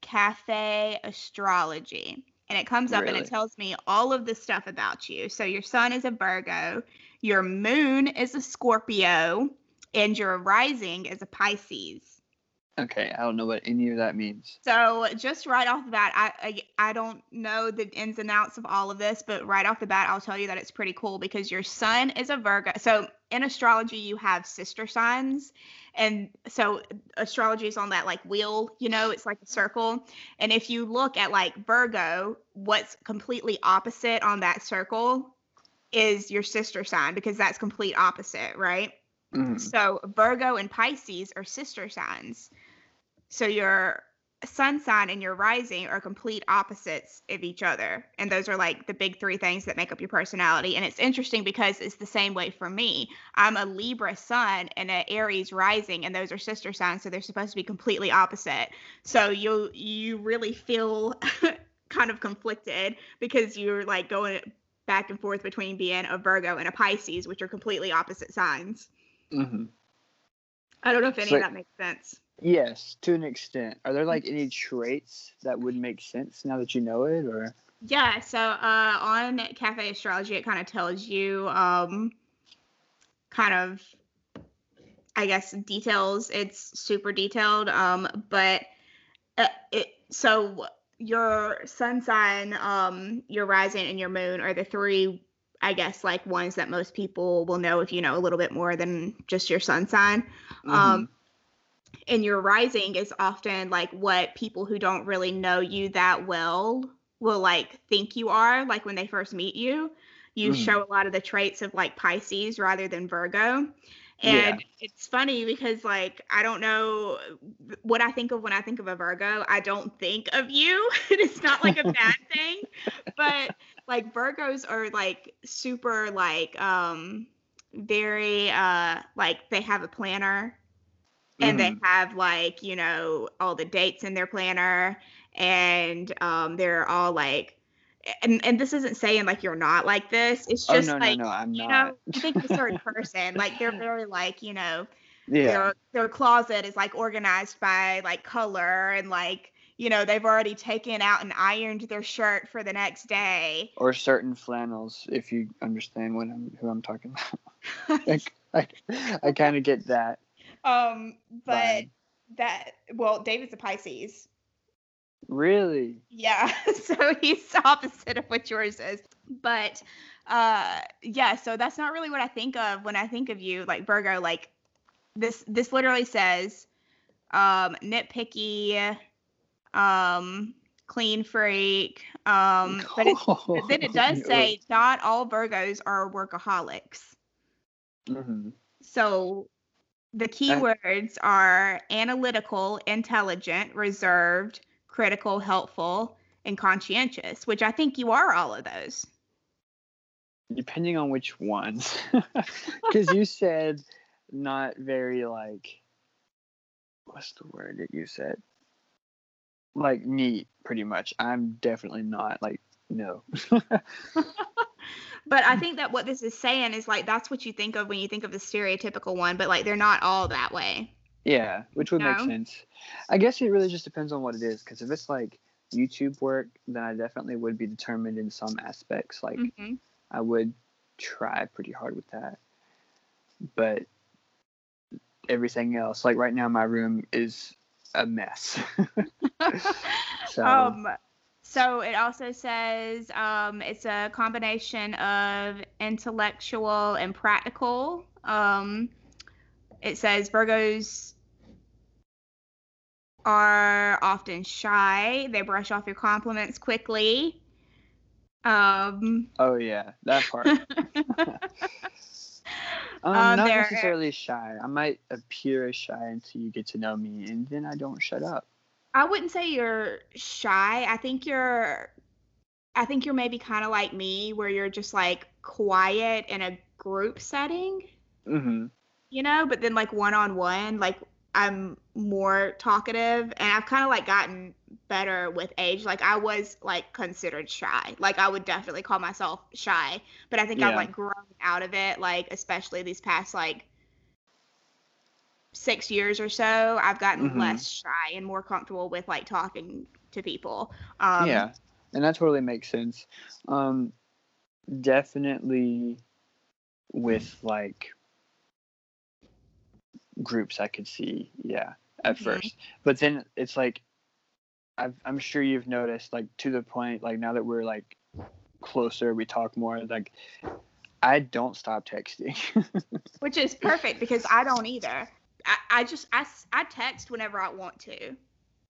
Cafe Astrology, and it comes up and it tells me all of the stuff about you. So your sun is a Virgo, your moon is a Scorpio, and your rising is a Pisces. Okay, I don't know what any of that means. So just right off the bat, I, I I don't know the ins and outs of all of this, but right off the bat, I'll tell you that it's pretty cool because your sun is a Virgo. So in astrology, you have sister signs, and so astrology is on that like wheel, you know, it's like a circle. And if you look at like Virgo, what's completely opposite on that circle is your sister sign because that's complete opposite, right? Mhm. So Virgo and Pisces are sister signs. So your sun sign and your rising are complete opposites of each other. And those are like the big three things that make up your personality. And it's interesting because it's the same way for me. I'm a Libra sun and an Aries rising, and those are sister signs, so they're supposed to be completely opposite. So you you really feel [LAUGHS] kind of conflicted because you're like going back and forth between being a Virgo and a Pisces, which are completely opposite signs. Mm-hmm. I don't know if any So- of that makes sense. Yes, to an extent. Are there like any traits that would make sense now that you know it, or? Yeah, so uh, on Cafe Astrology, it kind of tells you um, kind of, I guess, details. It's super detailed, um, but uh, it so your sun sign, um, your rising, and your moon are the three, I guess, like ones that most people will know if you know a little bit more than just your sun sign. Um, and your rising is often like what people who don't really know you that well will like think you are like when they first meet you. You Mhm. show a lot of the traits of like pisces rather than virgo. Yeah. and it's funny because like i don't know what i think of when i think of a virgo i don't think of you. [LAUGHS] It's not like a [LAUGHS] bad thing. But like virgos are like super like um very uh like they have a planner and they Mhm. have like you know all the dates in their planner and um they're all like and, and this isn't saying like you're not like this it's Oh just no, like no, no! I'm you not. know i think a certain [LAUGHS] person like they're very like you know yeah. their their closet is like organized by like color and like you know they've already taken out and ironed their shirt for the next day Or certain flannels, if you understand what I'm who I'm talking about. [LAUGHS] [LAUGHS] I, I kind of get that. Um but vibe. that well david's a pisces Really? Yeah, [LAUGHS] so he's the opposite of what yours is. But uh yeah, so that's not really what I think of when I think of you like Virgo like this this literally says um nitpicky um clean freak um but, it, [LAUGHS] but then it does say not all Virgos are workaholics. hmm So the keywords are analytical, intelligent, reserved, critical, helpful, and conscientious, which I think you are all of those. Depending on which ones, [LAUGHS] because you said not very like, what's the word that you said? Like neat, pretty much. I'm definitely not like no. [LAUGHS] But I think that what this is saying is like that's what you think of when you think of the stereotypical one, but like they're not all that way. Yeah, which would make sense. I guess it really just depends on what it is. Because if it's like YouTube work, then I definitely would be determined in some aspects. Like Mhm. I would try pretty hard with that. But everything else, like right now, my room is a mess. [LAUGHS] [LAUGHS] so um so it also says um it's a combination of intellectual and practical. Um it says Virgos are often shy. They brush off your compliments quickly. Um oh yeah, that part. I'm [LAUGHS] [LAUGHS] Um, not necessarily shy. I might appear as shy until you get to know me, and then I don't shut up. I wouldn't say you're shy. I think you're I think you're maybe kind of like me where you're just like quiet in a group setting, hmm you know, but then like one on one, like I'm more talkative and I've kind of like gotten better with age. Like I was like considered shy. Like I would definitely call myself shy, but I think I've like grown out of it like especially these past like 6 years or so. I've gotten Mhm. less shy and more comfortable with like talking to people. Um yeah, and that totally makes sense. Um, definitely with like groups, I could see, yeah, at Mhm. first, but then it's like, I've, I'm sure you've noticed, like to the point, like now that we're like closer, we talk more, like I don't stop texting. [LAUGHS] which is perfect because I don't either. I, I just I, s- I text whenever I want to.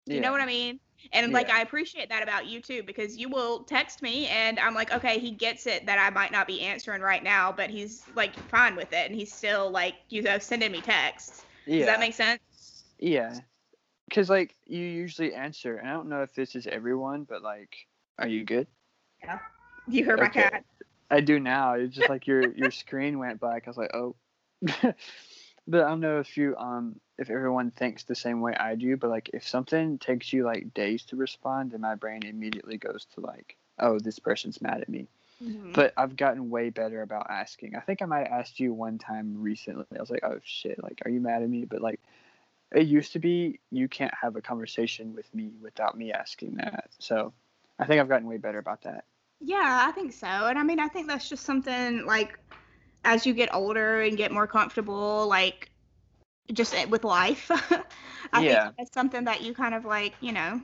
You know what I mean? And like I appreciate that about you too because you will text me and I'm like, okay, he gets it that I might not be answering right now, but he's like fine with it and he's still like you know sending me texts. yeah. Does that make sense? Yeah. Cause like you usually answer, and I don't know if this is everyone, but like, are you good? Yeah. You heard my cat. I do now. It's just like your your screen went black. I was like, oh. [LAUGHS] but I don't know if you um if everyone thinks the same way I do. But like if something takes you like days to respond, then my brain immediately goes to like, oh, this person's mad at me. Mhm. But I've gotten way better about asking. I think I might have asked you one time recently. I was like, oh shit, like are you mad at me? But like it used to be you can't have a conversation with me without me asking that. So I think I've gotten way better about that. Yeah, I think so. And I mean, I think that's just something like as you get older and get more comfortable, like just with life. [LAUGHS] I Yeah. think that's something that you kind of like, you know.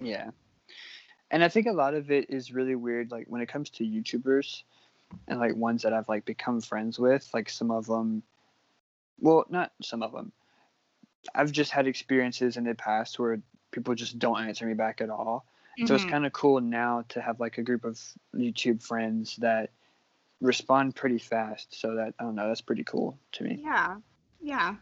Yeah. And I think a lot of it is really weird like when it comes to YouTubers and like ones that I've like become friends with, like some of them well, not some of them. I've just had experiences in the past where people just don't answer me back at all. So it's Mhm. kind of cool now to have like a group of YouTube friends that respond pretty fast. So that I don't know, that's pretty cool to me. Yeah. Yeah.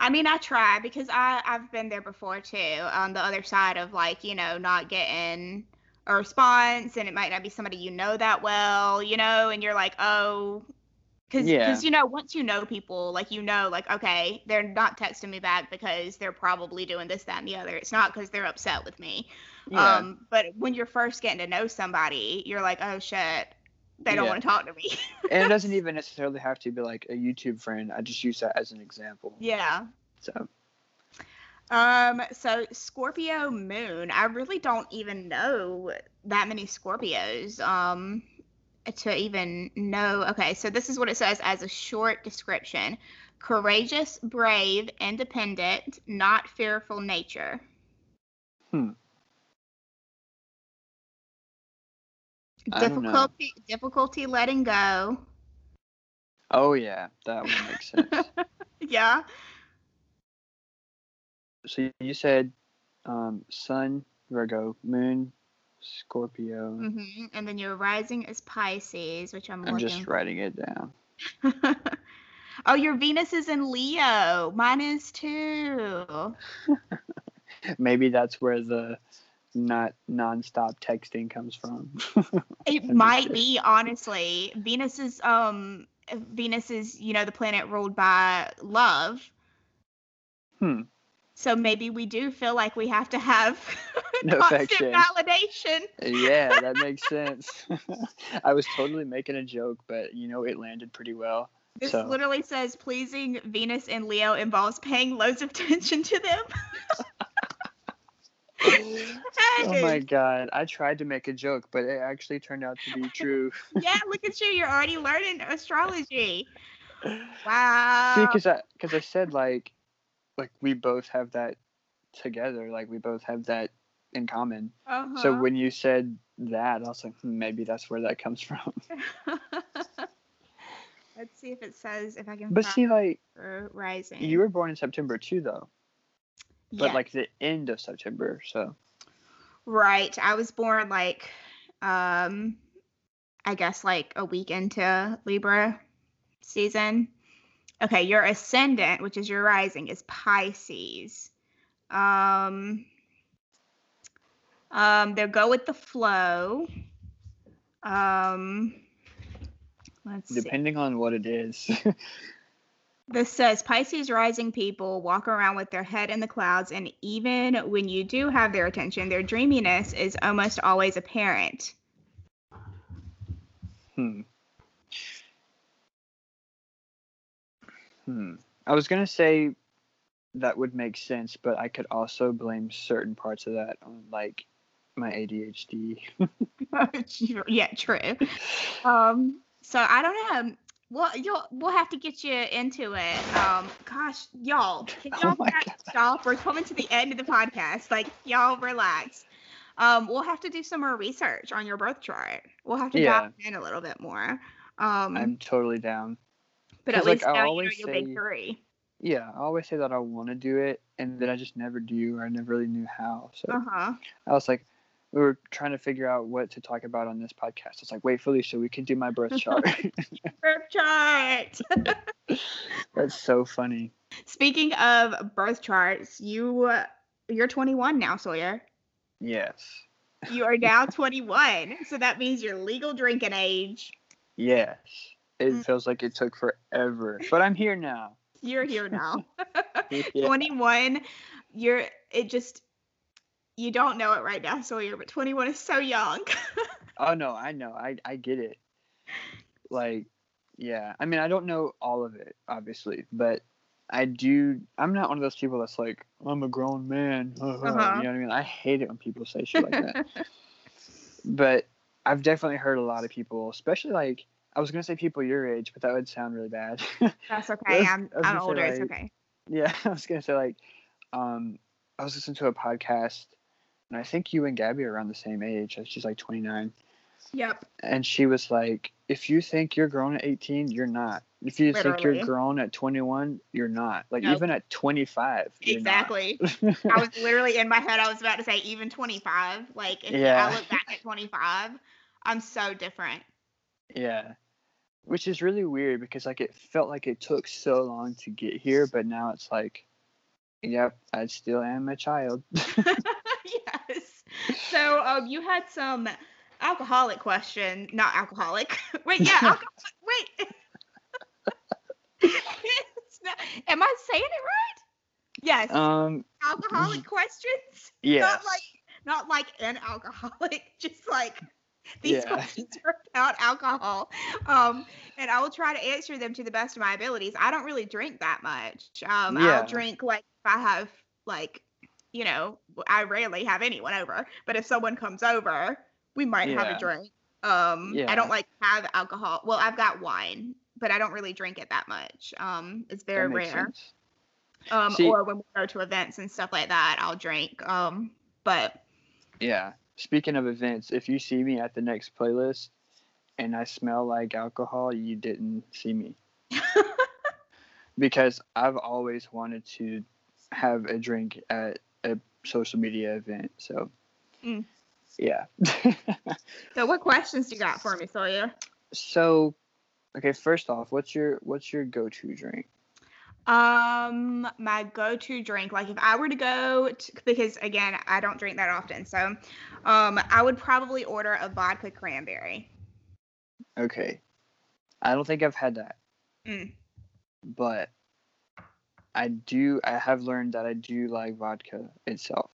I mean, I try because I I've been there before too, on the other side of like, you know, not getting a response and it might not be somebody you know that well, you know, and you're like, "Oh, cuz Yeah. cuz you know, once you know people, like you know like, okay, they're not texting me back because they're probably doing this that and the other. It's not cuz they're upset with me. Yeah. Um, but when you're first getting to know somebody, you're like, "Oh shit, they don't Yeah. want to talk to me." and it doesn't [LAUGHS] even necessarily have to be like a YouTube friend. I just use that as an example. yeah. So Um, so Scorpio moon, I really don't even know that many Scorpios. Um, to even know. Okay, so this is what it says as a short description: courageous, brave, independent, not fearful nature. Hmm. Difficulty difficulty letting go. Oh yeah, that one makes sense. [LAUGHS] yeah. so you said um, Sun, Virgo, Moon, Scorpio. hmm And then your rising is Pisces, which I'm, I'm looking. just writing it down. [LAUGHS] oh, your Venus is in Leo. Mine is too. [LAUGHS] Maybe that's where the not nonstop texting comes from. [LAUGHS] It [LAUGHS] might be honestly. Venus is um Venus is, you know, the planet ruled by love. hmm. So maybe we do feel like we have to have [LAUGHS] No constant affection. validation. Yeah, that makes sense. I was totally making a joke, but you know it landed pretty well. This So- literally says pleasing Venus and Leo involves paying loads of attention to them. Oh my god, I tried to make a joke, but it actually turned out to be [LAUGHS] true. yeah, look at you. You're already learning astrology. Wow. See, because I because I said like like we both have that together, like we both have that in common. So Uh-huh. when you said that, I was like, hmm, maybe that's where that comes from. [LAUGHS] Let's see if it says if I can But find see, like rising. you were born in September too, though. But Yeah. like the end of September, so Right. I was born like um I guess like a week into Libra season. Okay, your ascendant, which is your rising, is Pisces. Um um they'll go with the flow. Um let's see. depending on what it is. [LAUGHS] This says Pisces rising people walk around with their head in the clouds, and even when you do have their attention, their dreaminess is almost always apparent. hmm. Hmm. I was gonna say that would make sense, but I could also blame certain parts of that on like my ADHD. [LAUGHS] [LAUGHS] yeah, true. Um, so I don't know. Well, you'll we'll have to get you into it. Um, gosh, y'all, can Oh y'all God. stop? We're coming to the end of the podcast. Like, y'all relax. Um, we'll have to do some more research on your birth chart. We'll have to Yeah. dive in a little bit more. Um, I'm totally down. but at like, least I now you know always your big say- three. Yeah, I always say that I want to do it, and then I just never do, or I never really knew how. So Uh huh. I was like, we were trying to figure out what to talk about on this podcast. It's like, wait, Felicia, we can do my birth chart. [LAUGHS] Birth chart. [LAUGHS] That's so funny. Speaking of birth charts, you uh, you're 21 now, Sawyer. Yes. You are now [LAUGHS] 21, so that means you're legal drinking age. Yes. It Mm. feels like it took forever, but I'm here now. You're here now. Yeah. 21. You're it just you don't know it right now, Sawyer, but 21 is so young. [LAUGHS] Oh no, I know. I I get it. Like, yeah. I mean, I don't know all of it, obviously, but I do. I'm not one of those people that's like, I'm a grown man. [LAUGHS] You know Uh-huh. what I mean? I hate it when people say shit like that. [LAUGHS] but I've definitely heard a lot of people, especially like I was gonna say people your age, but that would sound really bad. That's okay. was- I'm I'm older. It's okay. yeah, I was gonna say like, um, I was listening to a podcast, and I think you and Gabby are around the same age. She's like 29 Yep. and she was like, "If you think you're grown at 18, you're not. If you think you're grown at 21, you're not. Like Nope. even at 25, you're not." Exactly. [LAUGHS] I was literally in my head. I was about to say even 25. Like if Yeah. I look back at 25, I'm so different. yeah, which is really weird because like it felt like it took so long to get here, but now it's like, yep, I still am a child. [LAUGHS] [LAUGHS] So um, you had some alcoholic question, not alcoholic. [LAUGHS] Wait, yeah, [LAUGHS] alcoholic. Wait. [LAUGHS] Not- am I saying it right? Yes. um, alcoholic questions. yes, Not like not like an alcoholic, just like these Yeah. questions are about alcohol. Um, and I will try to answer them to the best of my abilities. I don't really drink that much. Um, Yeah. I'll drink like if I have like, you know, I rarely have anyone over, but if someone comes over, we might have a drink. Um, I don't like have alcohol. Well, I've got wine, but I don't really drink it that much. Um, it's very rare sense. um, See- or when we go to events and stuff like that, I'll drink. Um, but Yeah, speaking of events, if you see me at the next playlist and I smell like alcohol, you didn't see me. [LAUGHS] because I've always wanted to have a drink at a social media event. So, Mm. yeah. [LAUGHS] So what questions you got for me, Sawyer? so, okay, first off, what's your what's your go-to drink? Um, my go-to drink, like if I were to go, to, because again, I don't drink that often, so um, I would probably order a vodka cranberry. Okay. I don't think I've had that. Mm. But I do I have learned that I do like vodka itself.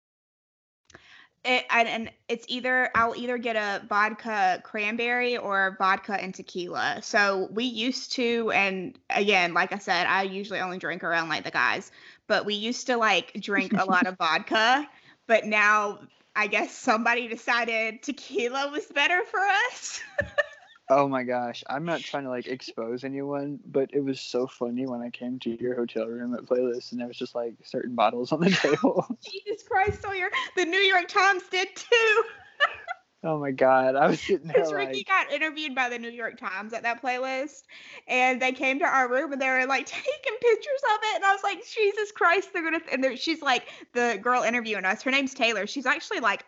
It, and, and it's either I'll either get a vodka cranberry or vodka and tequila. So we used to, and again, like I said, I usually only drink around like the guys, but we used to like drink a lot of [LAUGHS] vodka. But now I guess somebody decided tequila was better for us. [LAUGHS] Oh my gosh, I'm not trying to like expose anyone, but it was so funny when I came to your hotel room at Playlist and there was just like certain bottles on the [LAUGHS] table. Jesus Christ, Sawyer. The New York Times did too. [LAUGHS] oh my god, I was sitting there Because Ricky like, got interviewed by the New York Times at that playlist, and they came to our room and they were like [LAUGHS] taking pictures of it, and I was like, Jesus Christ, they're gonna. And they're, she's like the girl interviewing us. Her name's Taylor. She's actually like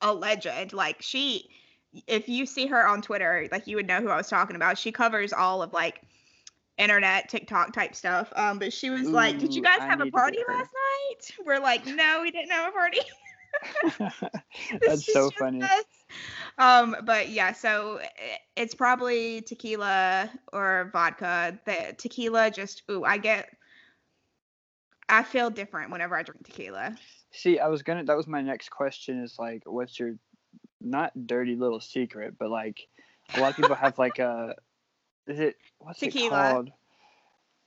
a legend. Like she, if you see her on Twitter, like you would know who I was talking about. She covers all of like internet TikTok type stuff. Um, but she was like, "Did you guys I have a party last night?" We're like, "No, we didn't have a party." [LAUGHS] That's so funny. us. Um, but yeah, so it's probably tequila or vodka. The tequila just ooh, I get I feel different whenever I drink tequila. See, I was gonna that was my next question is like what's your not dirty little secret, but like a lot of people have like a is it what's it called?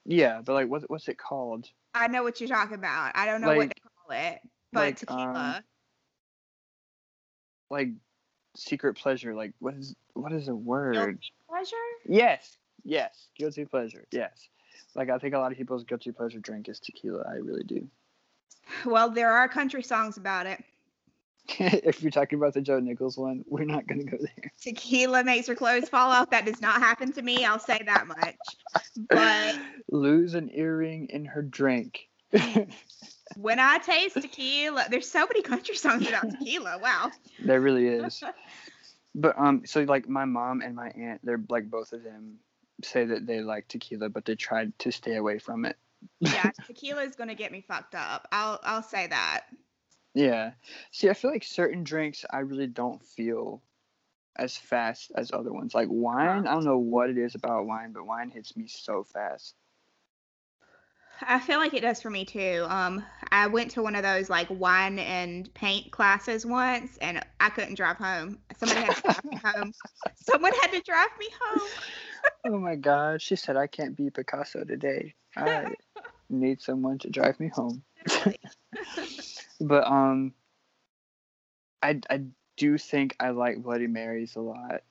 Yeah, but like what what's it called? I know what you're talking about. I don't know what Like- they call it, but like, tequila. um, Like secret pleasure, like what is what is a word? Guilty pleasure? Yes, yes, guilty pleasure. Yes, like I think a lot of people's guilty pleasure drink is tequila. I really do. Well, there are country songs about it. [LAUGHS] if you're talking about the Joe Nichols one, we're not gonna go there. Tequila makes her clothes fall off. That does not happen to me. I'll say that much. But [LAUGHS] lose an earring in her drink. [LAUGHS] when I taste tequila, there's so many country songs about tequila. Wow. there really is. But um, so like my mom and my aunt, they're like both of them say that they like tequila, but they tried to stay away from it. yeah, tequila is gonna get me fucked up. I'll I'll say that. Yeah. See, I feel like certain drinks I really don't feel as fast as other ones. Like wine, I don't know what it is about wine, but wine hits me so fast. I feel like it does for me too. Um, I went to one of those like wine and paint classes once, and I couldn't drive home. Somebody had to drive me [LAUGHS] home. Someone had to drive me home. oh my god, she said I can't be Picasso today. I [LAUGHS] need someone to drive me home. [LAUGHS] But um I I do think I like Bloody Marys a lot.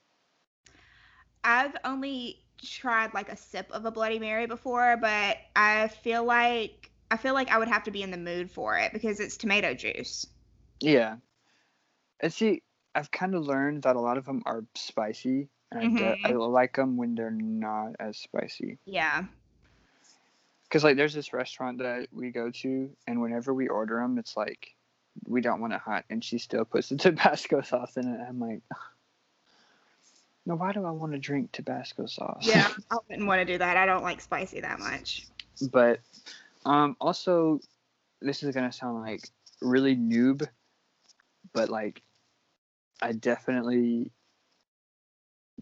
I've only tried like a sip of a Bloody Mary before, but I feel like I feel like I would have to be in the mood for it because it's tomato juice. Yeah. And see, I've kind of learned that a lot of them are spicy, and I, de- I like them when they're not as spicy. Yeah. Cause like there's this restaurant that we go to, and whenever we order them, it's like we don't want it hot, and she still puts the [LAUGHS] Tabasco sauce in it. I'm like, no, why do I want to drink Tabasco sauce? Yeah. [LAUGHS] I wouldn't want to do that. I don't like spicy that much. but um, also, this is gonna sound like really noob, but like I definitely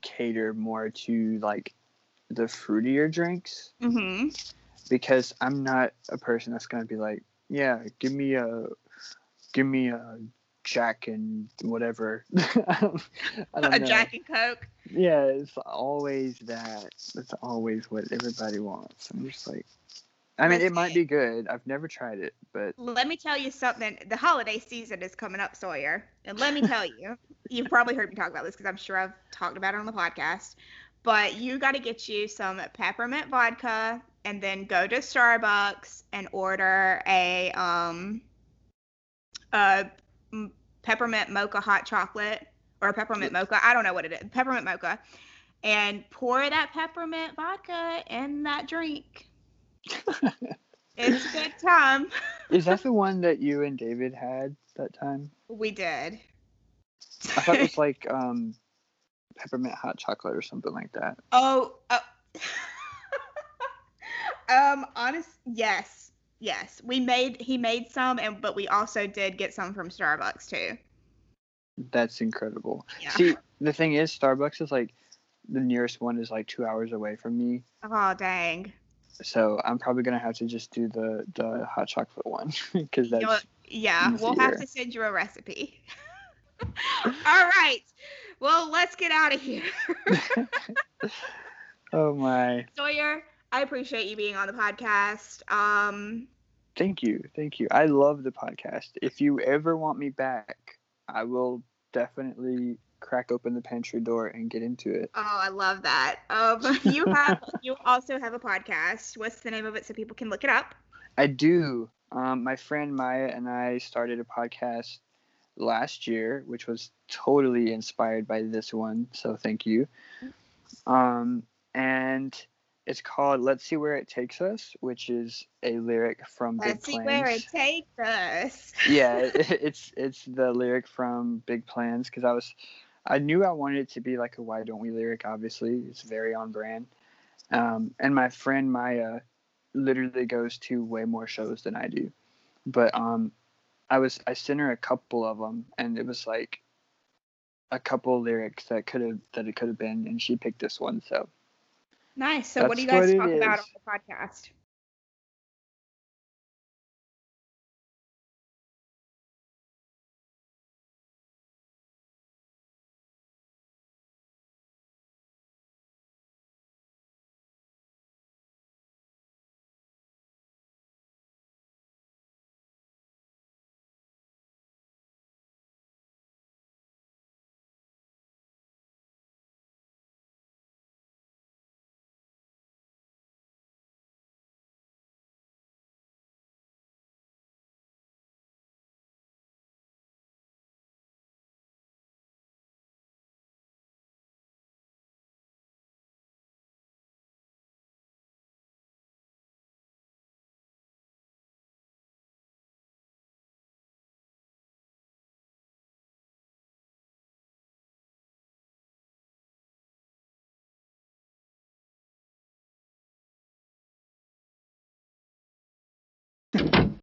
cater more to like the fruitier drinks Mm-hmm. Because I'm not a person that's gonna be like, yeah, give me a, give me a Jack and whatever. [LAUGHS] I don't, I don't A. Jack and Coke. Yeah, it's always that. That's always what everybody wants. I'm just like, I mean, it might be good. I've never tried it, but Let me tell you something. The holiday season is coming up, Sawyer. And let me tell you, [LAUGHS] you've probably heard me talk about this because I'm sure I've talked about it on the podcast. But you got to get you some peppermint vodka and then go to Starbucks and order a um a peppermint mocha hot chocolate or a peppermint mocha. I don't know what it is. Peppermint mocha. And pour that peppermint vodka in that drink. [LAUGHS] it's a good time. Is that [LAUGHS] the one that you and David had that time? We did. I thought it was [LAUGHS] like um, peppermint hot chocolate or something like that. Oh, uh, um, honest, yes, yes. We made he made some, and but we also did get some from Starbucks too. That's incredible. Yeah. See, the thing is, Starbucks is like the nearest one is like two hours away from me, Oh dang. so I'm probably gonna have to just do the the hot chocolate one [LAUGHS] because that's You know what? yeah, we'll have to send you a recipe. [LAUGHS] All right. Well, let's get out of here. [LAUGHS] oh my. Sawyer, I appreciate you being on the podcast. Um, Thank you, thank you. I love the podcast. If you ever want me back, I will definitely crack open the pantry door and get into it. oh, I love that. Um, [LAUGHS] you have you also have a podcast. What's the name of it so people can look it up? I do. Um, my friend Maya and I started a podcast last year, which was totally inspired by this one. So thank you. Um, and it's called "Let's See Where It Takes Us," which is a lyric from Let's Big see Plans. where it takes us. yeah, [LAUGHS] it, it's it's the lyric from Big Plans because I was I knew I wanted it to be like a "Why Don't We" lyric. Obviously, it's very on brand. Um, and my friend Maya literally goes to way more shows than I do, but um, I was I sent her a couple of them, and it was like a couple lyrics that could have that it could have been, and she picked this one. So Nice. So, what do you guys what talk about is. on the podcast?